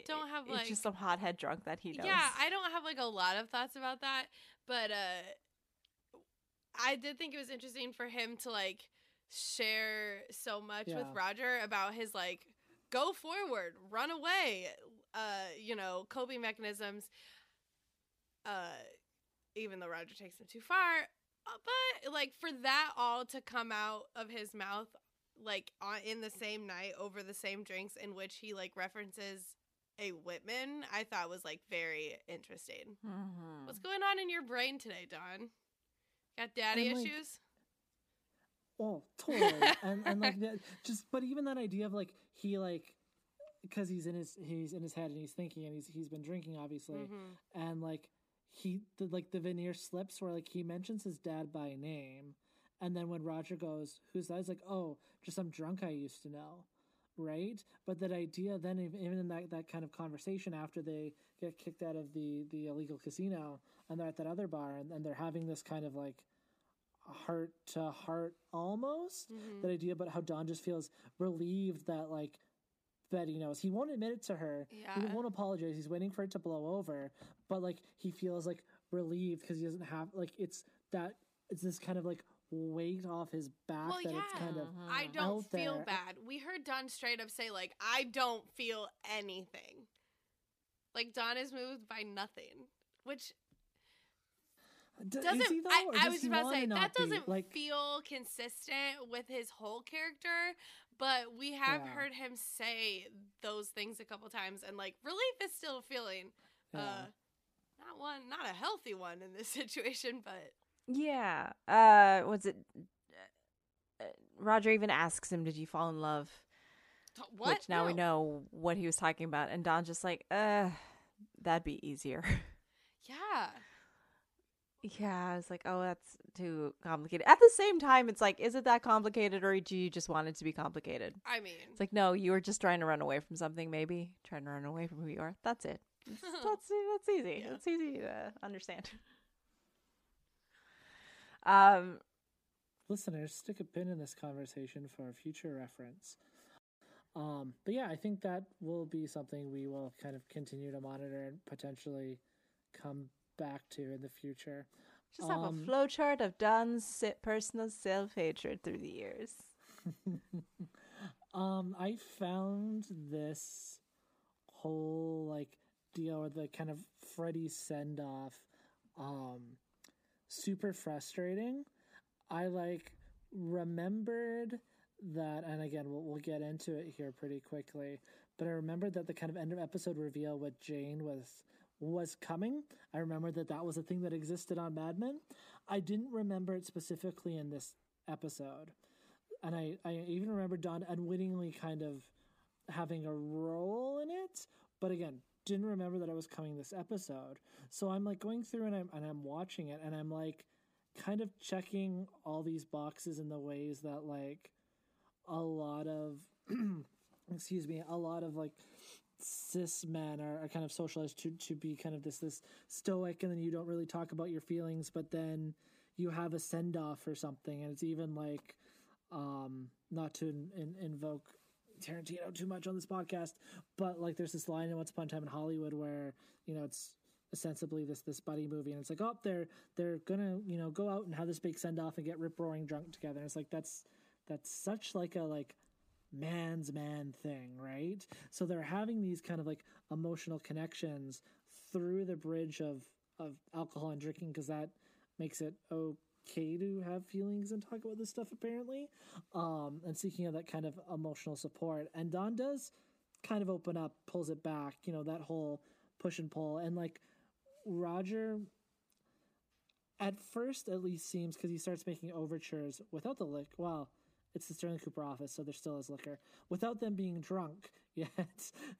don't have it's like just some hothead drunk that he knows. Yeah, I don't have like a lot of thoughts about that, but uh I did think it was interesting for him to like share so much with Roger about his like go forward, run away, uh, you know, coping mechanisms. Uh even though Roger takes him too far, uh, but like for that all to come out of his mouth like on, in the same night over the same drinks in which he like references a Whitman, I thought was like very interesting. Mhm. What's going on in your brain today, Don? Got daddy And, like, issues? Oh, totally. [LAUGHS] and and like just but even that idea of like he like because he's in his he's in his head and he's thinking and he's he's been drinking obviously. Mhm. and like he the, like the veneer slips where like he mentions his dad by name. And then when Roger goes who's that? He's like oh just some drunk I used to know. Right? But that idea then even in that that kind of conversation after they get kicked out of the the illegal casino and they're at that other bar and, and they're having this kind of like heart to heart almost Mhm. that idea about how Don just feels relieved that like Betty knows. He won't admit it to her. Yeah. He won't apologize. He's waiting for it to blow over. But like he feels like relieved because he doesn't have like it's that it's this kind of like weight off his back Well, that it's kind of. I don't feel there. bad. We heard Don straight up say like, "I don't feel anything." Like Don is moved by nothing, which D- doesn't. he though, I, or I was about to say that doesn't like feel consistent with his whole character. But we have Yeah. heard him say those things a couple times, and like relief is still a feeling. yeah. Uh, not one, not a healthy one in this [LAUGHS] situation, but Yeah. Uh, was it? uh, Roger even asks him, "Did you fall in love?" what? Which now we know what he was talking about, and Don's just like, "Uh, that'd be easier." [LAUGHS] Yeah. Yeah, I was like, "Oh, that's too complicated." At the same time, it's like, is it that complicated, or do you just want it to be complicated? I mean, It's like, no, you were just trying to run away from something, maybe trying to run away from who you are. That's it. [LAUGHS] That's that's easy. Yeah. It's easy to understand. [LAUGHS] Um, listeners, stick a pin in this conversation for future reference. Um, but yeah, I think that will be something we will kind of continue to monitor and potentially come back to in the future. just have Um, a flowchart of Don's personal self hatred through the years. [LAUGHS] um, I found this whole like deal with the kind of Freddie send off um super frustrating. I like remembered that and again we'll we'll get into it here pretty quickly, but I remembered that the kind of end of episode reveal with Jane was was coming. I remember that that was a thing that existed on Mad Men. I didn't remember it specifically in this episode and I, I even remember Don unwittingly kind of having a role in it, but again, didn't remember that I was coming this episode. So I'm like going through and I'm and I'm watching it and I'm like kind of checking all these boxes in the ways that like a lot of [CLEARS THROAT] excuse me, a lot of like cis men are, are kind of socialized to to be kind of this this stoic and then you don't really talk about your feelings, but then you have a send off or something and it's even like um not to in, in, invoke Tarantino too much on this podcast, but like there's this line in Once Upon a Time in Hollywood where you know it's ostensibly this this buddy movie, and it's like oh they're they're gonna you know go out and have this big send off and get rip roaring drunk together. And it's like that's that's such like a like man's man thing, right? So they're having these kind of like emotional connections through the bridge of of alcohol and drinking because that makes it okay to have feelings and talk about this stuff apparently. Um and seeking out that kind of emotional support. And don does kind of open up pulls it back you know that whole push and pull. And like roger at first at least seems because he starts making overtures without the lick well it's the sterling cooper office so there still is liquor. Without them being drunk [LAUGHS] yet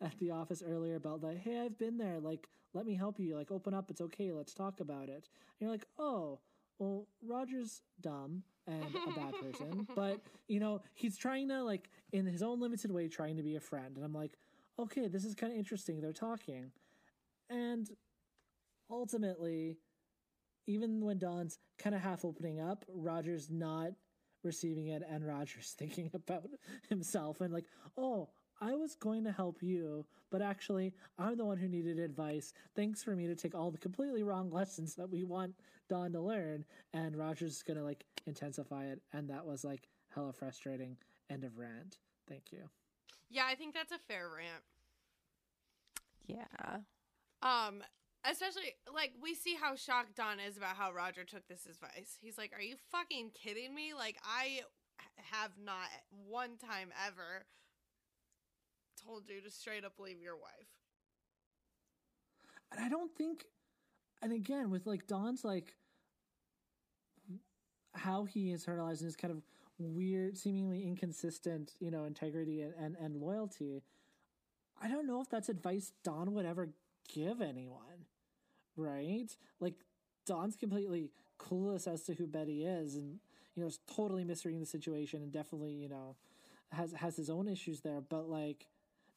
at the office earlier about like hey i've been there. Like let me help you. Like open up. It's okay. Let's talk about it. And you're like oh well roger's dumb and a bad person [LAUGHS] but you know he's trying to like in his own limited way trying to be a friend. And i'm like okay this is kind of interesting. They're talking. And ultimately even when don's kind of half opening up roger's not receiving it and roger's [LAUGHS] thinking about himself and like oh I was going to help you, but actually, I'm the one who needed advice. Thanks for me to take all the completely wrong [LAUGHS] lessons that we want Don to learn. And Roger's is going to like intensify it. And that was like hella frustrating. End of rant. Thank you. yeah, I think that's a fair rant. Yeah. Um, especially like we see how shocked Don is about how Roger took this advice. He's like, "Are you fucking kidding me? Like I have not one time ever told you to straight up leave your wife." And I don't think, and again, with like Don's like how he is internalized his kind of weird, seemingly inconsistent, you know, integrity and, and, and loyalty. I don't know if that's advice Don would ever give anyone, right? Like Don's completely clueless as to who Betty is, and you know, is totally misreading the situation, and definitely, you know, has has his own issues there. But like,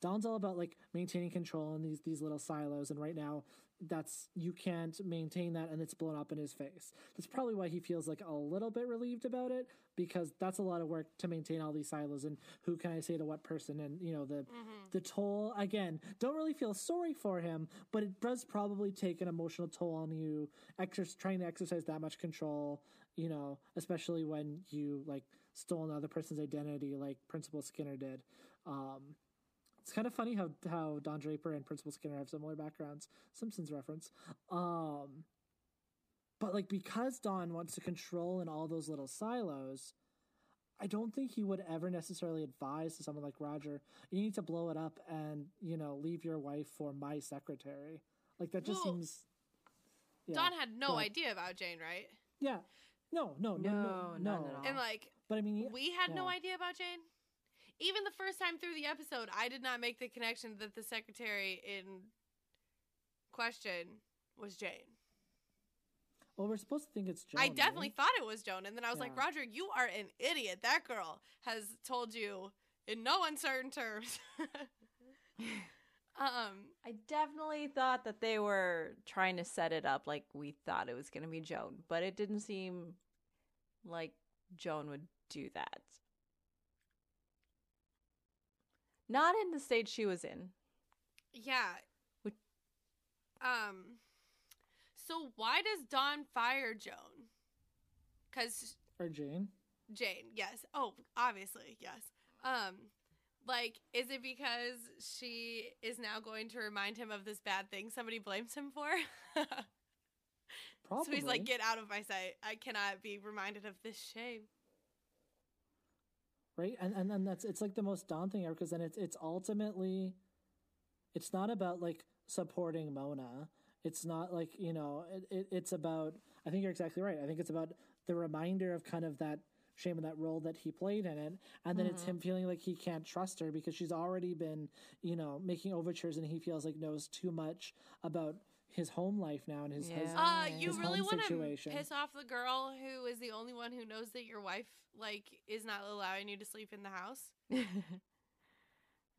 Don's all about like maintaining control in these these little silos, and right now that's you can't maintain that and it's blown up in his face. That's probably why he feels like a little bit relieved about it because that's a lot of work to maintain all these silos and who can I say to what person and you know the Mm-hmm. the toll again. Don't really feel sorry for him, but it does probably take an emotional toll on you exer- trying to exercise that much control, you know, especially when you like stole another person's identity like Principal Skinner did. Um it's kind of funny how how Don Draper and Principal Skinner have similar backgrounds. Simpsons reference. Um, but like because Don wants to control in all those little silos, I don't think he would ever necessarily advise to someone like Roger, you need to blow it up and you know leave your wife for my secretary. Like that just Well, seems. Yeah, Don had no but- idea about Jane, right? Yeah. No, no, no, no, No, no. none at all. And like But I mean, he- we had no idea about Jane. Even the first time through the episode, I did not make the connection that the secretary in question was Jane. well, we're supposed to think it's Joan. I definitely right? thought it was Joan, and then I was like, Roger, you are an idiot. That girl has told you in no uncertain terms. [LAUGHS] um, I definitely thought that they were trying to set it up like we thought it was going to be Joan, but it didn't seem like Joan would do that. Not in the state she was in. yeah. Would- Um, so why does Don fire Joan? Because Or Jane. Jane, yes. Oh, obviously, yes. Um, like, is it because she is now going to remind him of this bad thing somebody blames him for? Probably. [LAUGHS] so he's like, get out of my sight. I cannot be reminded of this shame. Right? And and then that's it's like the most daunting ever because then it's it's ultimately it's not about like supporting mona. It's not like you know it, it, it's about i think you're exactly right. I think it's about the reminder of kind of that shame and that role that he played in it. And then it's him mm-hmm. feeling like he can't trust her because she's already been you know making overtures and he feels like knows too much about his home life now and his, his Yeah. Uh, you His really home want to situation. piss off the girl who is the only one who knows that your wife, like, is not allowing you to sleep in the house? [LAUGHS]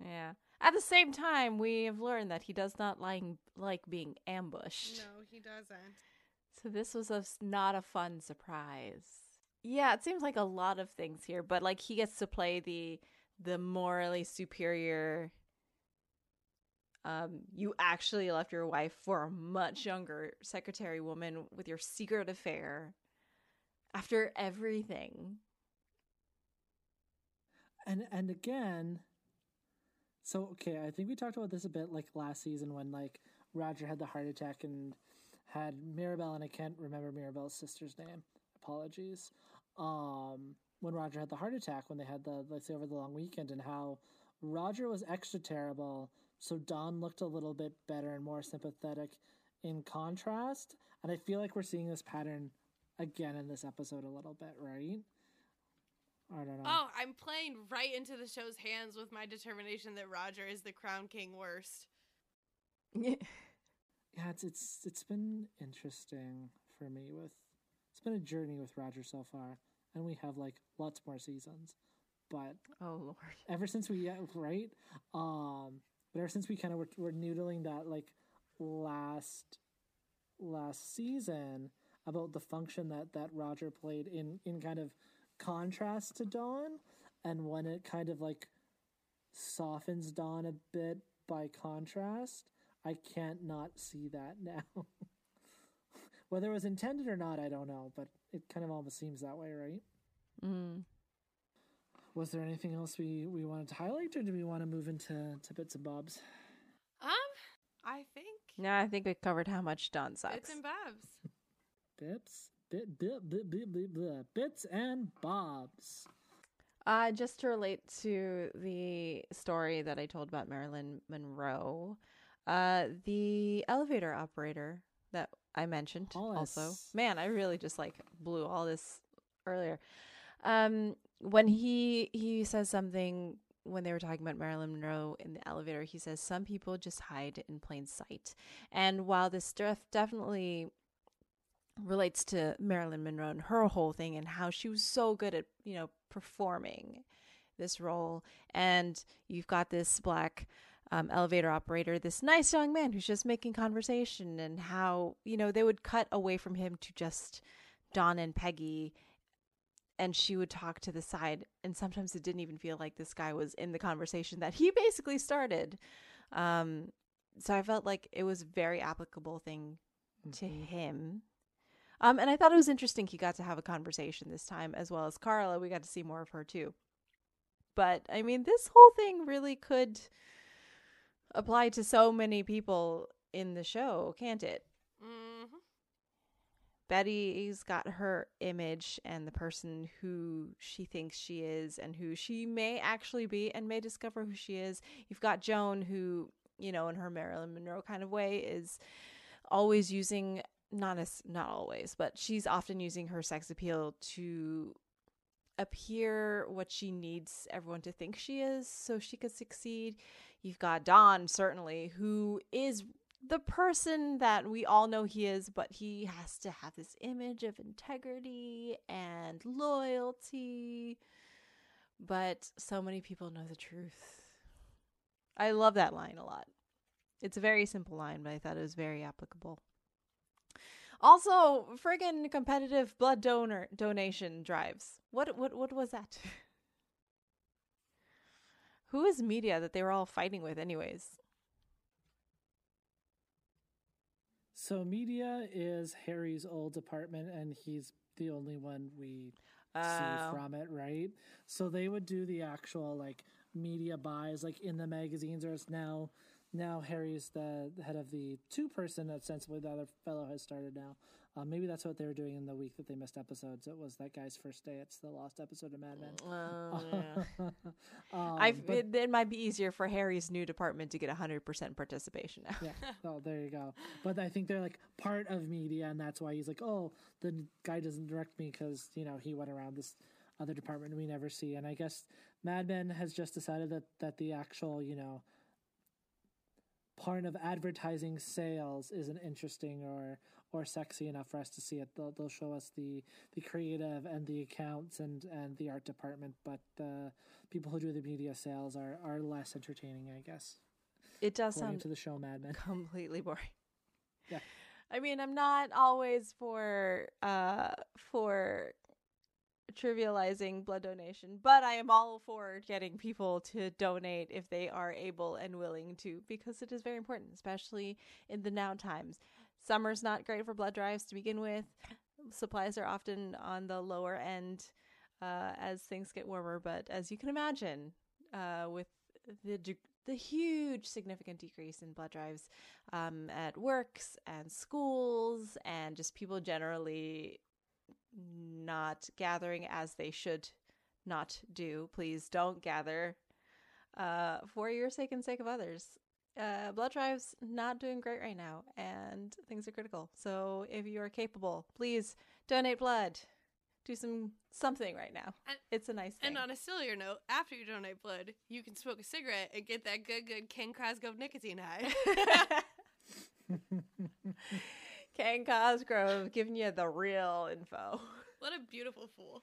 yeah. At the same time, we have learned that he does not like like being ambushed. No, he doesn't. So this was a, not a fun surprise. Yeah, it seems like a lot of things here, but like he gets to play the the morally superior um you actually left your wife for a much younger secretary woman with your secret affair after everything. and and again so okay i think we talked about this a bit like last season when like roger had the heart attack and had mirabelle and i can't remember mirabelle's sister's name apologies um when roger had the heart attack when they had the let's say over the long weekend and how roger was extra terrible so don looked a little bit better and more sympathetic in contrast. And i feel like we're seeing this pattern again in this episode a little bit right? I don't know. Oh, I'm playing right into the show's hands with my determination that Roger is the Crown King worst. [LAUGHS] yeah it's it's it's been interesting for me with it's been a journey with roger so far and we have like lots more seasons. But oh lord. ever since we yeah, right? Um but ever since we kind of were, were noodling that like last last season about the function that that roger played in in kind of contrast to Don and when it kind of like softens Don a bit by contrast i can't not see that [LAUGHS] now whether it was intended or not i don't know but it kind of almost seems that way right Mm. Was there anything else we, we wanted to highlight, or do we want to move into to bits and bobs? Um, I think No, I think we covered how much Don sucks. Bits and bobs. Bits, bit, bit, bit, bit, bit, bit, bits and bobs. Uh, just to relate to the story that I told about Marilyn Monroe, uh, the elevator operator that I mentioned also. Man, I really just like blew all this earlier. Um, when he he says something when they were talking about Marilyn Monroe in the elevator, he says some people just hide in plain sight. And while this stuff definitely relates to Marilyn Monroe and her whole thing and how she was so good at, you know, performing. this role, and you've got this black um, elevator operator, this nice young man who's just making conversation, and how you know they would cut away from him to just Don and Peggy, and she would talk to the side, and sometimes it didn't even feel like this guy was in the conversation that he [LAUGHS] basically started. Um, so I felt like it was a very applicable thing to him. Um, and I thought it was interesting he got to have a conversation this time, as well as Carla. We got to see more of her too. But I mean, this whole thing really could apply to so many people in the show, can't it? Mm-hmm. Betty's got her image and the person who she thinks she is and who she may actually be and may discover who she is. You've got Joan, who, you know, in her Marilyn Monroe kind of way, is always using not as not always, but she's often using her sex appeal to appear what she needs everyone to think she is so she could succeed. You've got Don certainly who is the person that we all know he is, but he has to have this image of integrity and loyalty. But so many people know the truth. I love that line a lot. It's a very simple line, but I thought it was very applicable. Also, friggin' competitive blood donor donation drives. What what what was that? [LAUGHS] Who is media that they were all fighting with anyways? So media is Harry's old department, and he's the only one we Oh. see from it, right? So they would do the actual like media buys, like in the magazines, or it's now now Harry's the head of the two person. Ostensibly, the other fellow has started now. Uh, maybe that's what they were doing in the week that they missed episodes. It was that guy's first day. It's the lost episode of Mad Men. Oh, [LAUGHS] yeah. um, I but- it, it might be easier for Harry's new department to get 100% participation now. yeah. [LAUGHS] Oh, there you go. But I think they're like part of media, and that's why he's like, oh, the guy doesn't direct me because you know he went around this other department we never see. And I guess Mad Men has just decided that that the actual you know part of advertising sales isn't interesting or or sexy enough for us to see it. They'll they'll show us the the creative and the accounts and and the art department, but the people who do the media sales are are less entertaining, I guess. It does sound to the show Mad Men. completely boring. Yeah. I mean, I'm not always for uh for trivializing blood donation, but I am all for getting people to donate if they are able and willing to because it is very important, especially in the now times. Summer's not great for blood drives to begin with. Supplies are often on the lower end uh, as things get warmer, but as you can imagine, uh, with the de- the huge significant decrease in blood drives um, at works and schools and just people generally not gathering as they should not do. Please don't gather uh, for your sake and sake of others. Uh, blood drives not doing great right now, and things are critical. So if you are capable, please donate blood. Do some something right now. And- it's a nice thing. And on a sillier note, after you donate blood, you can smoke a cigarette and get that good, good Ken Cosgrove nicotine high. [LAUGHS] [LAUGHS] [LAUGHS] Ken Cosgrove giving you the real info. [LAUGHS] what a beautiful fool.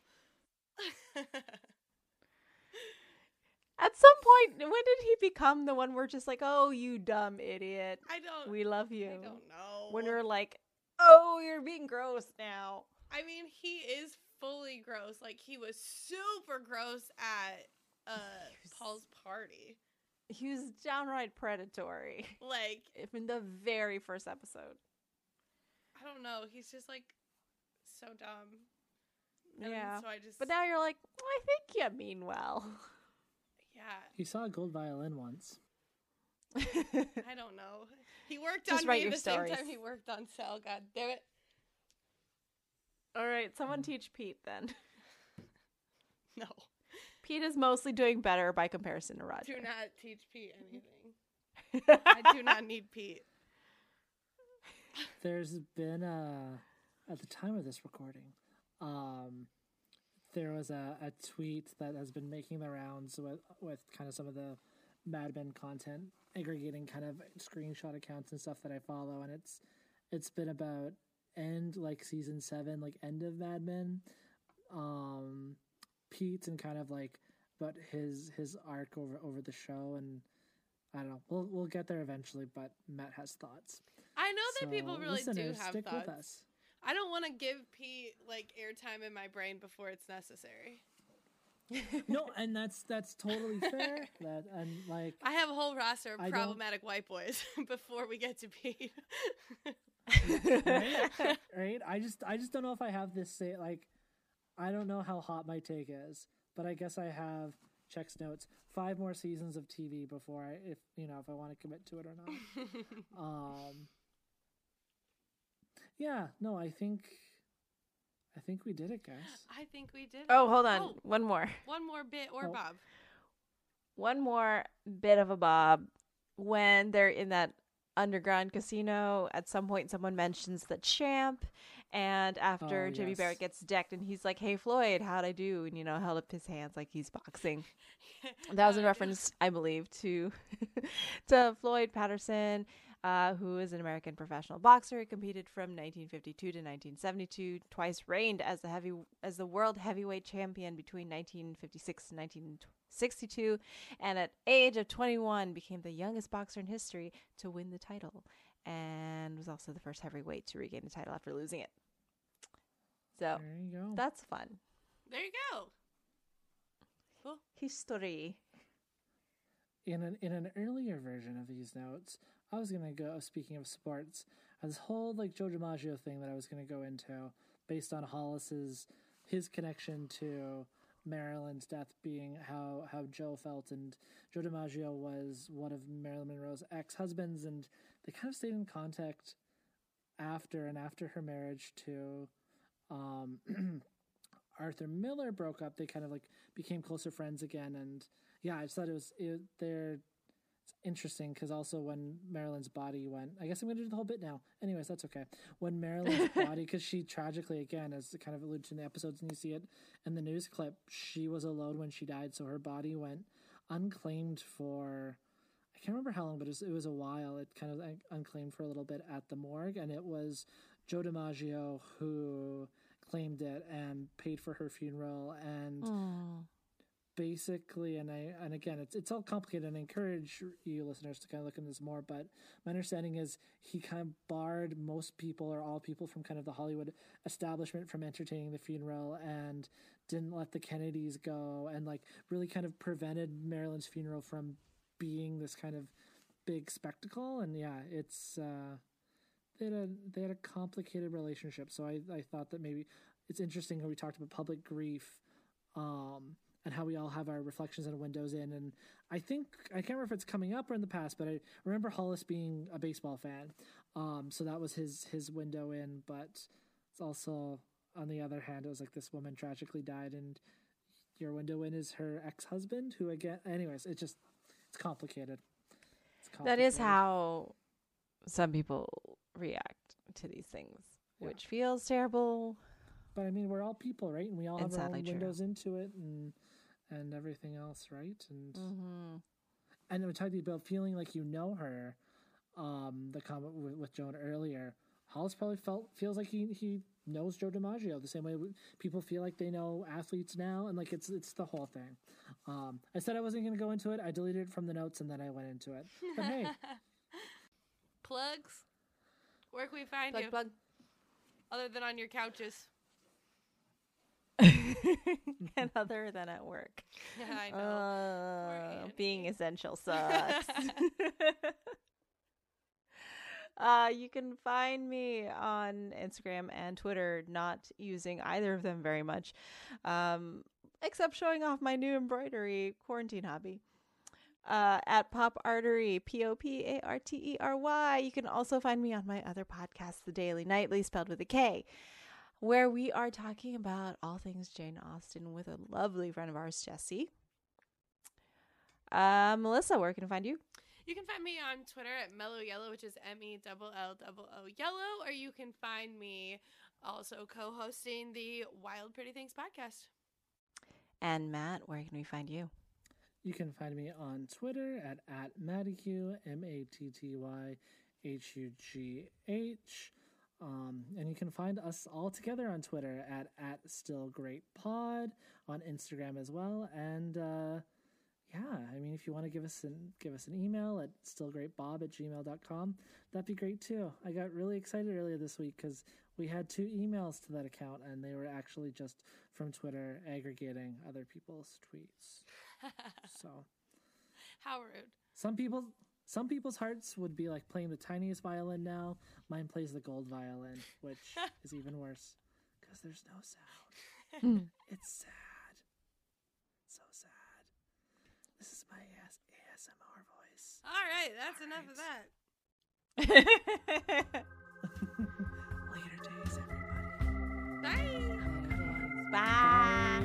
At some point, when did he become the one we're just like, oh, you dumb idiot? I don't. We love you. I don't know. When we're like, oh, you're being gross now. I mean, he is fully gross. Like he was super gross at uh was- Paul's party. He was downright predatory Like [LAUGHS] in the very first episode. I don't know. He's just like so dumb. And Yeah. So I just. But now you're like, I think you mean well. yeah. He saw a gold violin once. [LAUGHS] I don't know. He worked Just on write me your the stories. same time he worked on Cell. God damn it. All right, someone mm. teach Pete then. [LAUGHS] No. Pete is mostly doing better by comparison to Roger. Do not teach Pete [LAUGHS] anything. I do not need Pete. There's been a at the time of this recording, um, there was a, a tweet that has been making the rounds with with kind of some of the Mad Men content, aggregating kind of screenshot accounts and stuff that I follow, and it's it's been about end like season seven, like end of Mad Men, um, Pete and kind of like about his his arc over over the show, and I don't know. We'll we'll get there eventually, but Matt has thoughts. I know that people really do have thoughts. I don't want to give Pete like airtime in my brain before it's necessary. No, [LAUGHS] and that's that's totally fair. That and like I have a whole roster of I don't- problematic white boys [LAUGHS] before we get to Pete. right, [LAUGHS] right. I just I just don't know if I have this say like I don't know how hot my take is, but I guess I have checks notes five more seasons of TV before I if you know if I want to commit to it or not. um. Yeah, no, I think I think we did it, guys. I think we did. Oh, hold on. Oh. One more. One more bit or Oh. Bob. One more bit of a bob. When they're in that underground casino, at some point someone mentions the champ. And after Oh, Jimmy yes. Barrett gets decked and he's like, Hey Floyd, how'd I do? And you know, held up his hands like he's boxing. [LAUGHS] That was in reference, I believe, to [LAUGHS] to Floyd Patterson, uh, who is an American professional boxer. He competed from 1952 to 1972. Twice reigned as the heavy as the world heavyweight champion between 1956 and 1962, and at age of 21 became the youngest boxer in history to win the title, and was also the first heavyweight to regain the title after losing it. So There you go. that's fun There you go. Cool. history. in an in an earlier version of these notes, I was gonna go. Speaking of sports, uh, this whole like Joe DiMaggio thing that I was gonna go into, based on Hollis's his connection to Marilyn's death being how how Joe felt, and Joe DiMaggio was one of Marilyn Monroe's ex husbands, and they kind of stayed in contact after and after her marriage to um, [CLEARS THROAT] Arthur Miller broke up. They kind of like became closer friends again, and yeah, I just thought it was it, it's interesting because also when Marilyn's body went, I guess I'm gonna do the whole bit now. Anyways, that's okay. When Marilyn's [LAUGHS] body, because she tragically again, as kind of alluded to in the episodes, and you see it in the news clip, she was alone when she died, so her body went unclaimed for. I can't remember how long, but it was, it was a while. It kind of un- unclaimed for a little bit at the morgue, and it was Joe DiMaggio who claimed it and paid for her funeral and basically and i and again it's it's all complicated and i encourage you listeners to kind of look into this more but my understanding is he kind of barred most people or all people from kind of the hollywood establishment from entertaining the funeral and didn't let the kennedys go and like really kind of prevented marilyn's funeral from being this kind of big spectacle. And yeah it's uh they had a they had a complicated relationship. So i i thought that maybe it's interesting how we talked about public grief um and how we all have our reflections and windows in. And I think I can't remember if it's coming up or in the past, but I remember Hollis being a baseball fan, um, so that was his his window in. But it's also on the other hand, it was like this woman tragically died, and your window in is her ex husband, who again, anyways, it's just it's complicated. It's That is how some people react to these things, Yeah. which feels terrible. But I mean, we're all people, right? And we all And have our own true. windows into it, and and everything else, right? And Mm-hmm. and we talked about feeling like you know her. Um, the comment with, with Joan earlier, Hollis probably felt feels like he he knows Joe DiMaggio the same way people feel like they know athletes now, and like it's it's the whole thing. Um, I said I wasn't going to go into it. I deleted it from the notes, and then I went into it. But hey, [LAUGHS] Plugs. Where can we find Plug, you? plug. Other than on your couches. [LAUGHS] [LAUGHS] and other than at work. Yeah, I know. Uh, being essential [LAUGHS] sucks. uh, you can find me on Instagram and Twitter, not using either of them very much, um, except showing off my new embroidery quarantine hobby. Uh, at Pop Artery, P O P A R T E R Y. You can also find me on my other podcast, The Daily Knightley, spelled with a K where we are talking about all things Jane Austen with a lovely friend of ours, Jessie. Uh, Melissa, where can I find you? You can find me on Twitter at Mellow Yellow, which is M E L L O O Yellow, or you can find me also co-hosting the Wild Pretty Things podcast. And Matt, where can we find you? you can find me on Twitter at at Mattyhugh M A T T Y H U G H. Um, and you can find us all together on Twitter at, at Still Great Pod, on Instagram as well. And uh, yeah, I mean, if you want to give us an give us an email at stillgreatpod at gmail.com, that'd be great too. I got really excited earlier this week because we had two emails to that account, and they were actually just from Twitter aggregating other people's tweets. [LAUGHS] so How rude. some people some people's hearts would be like playing the tiniest violin now. Mine plays the gold violin, which [LAUGHS] is even worse because there's no sound. Hmm. it's sad. So sad. This is my AS- ASMR voice. All right, that's enough of that. [LAUGHS] [LAUGHS] Later days, everybody. Bye. Bye.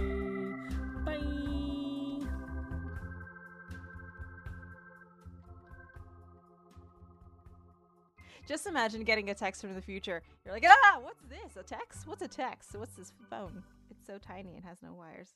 Bye. Just imagine getting a text from the future. You're like, ah, what's this? A text? What's a text? What's this phone? It's so tiny and has no wires.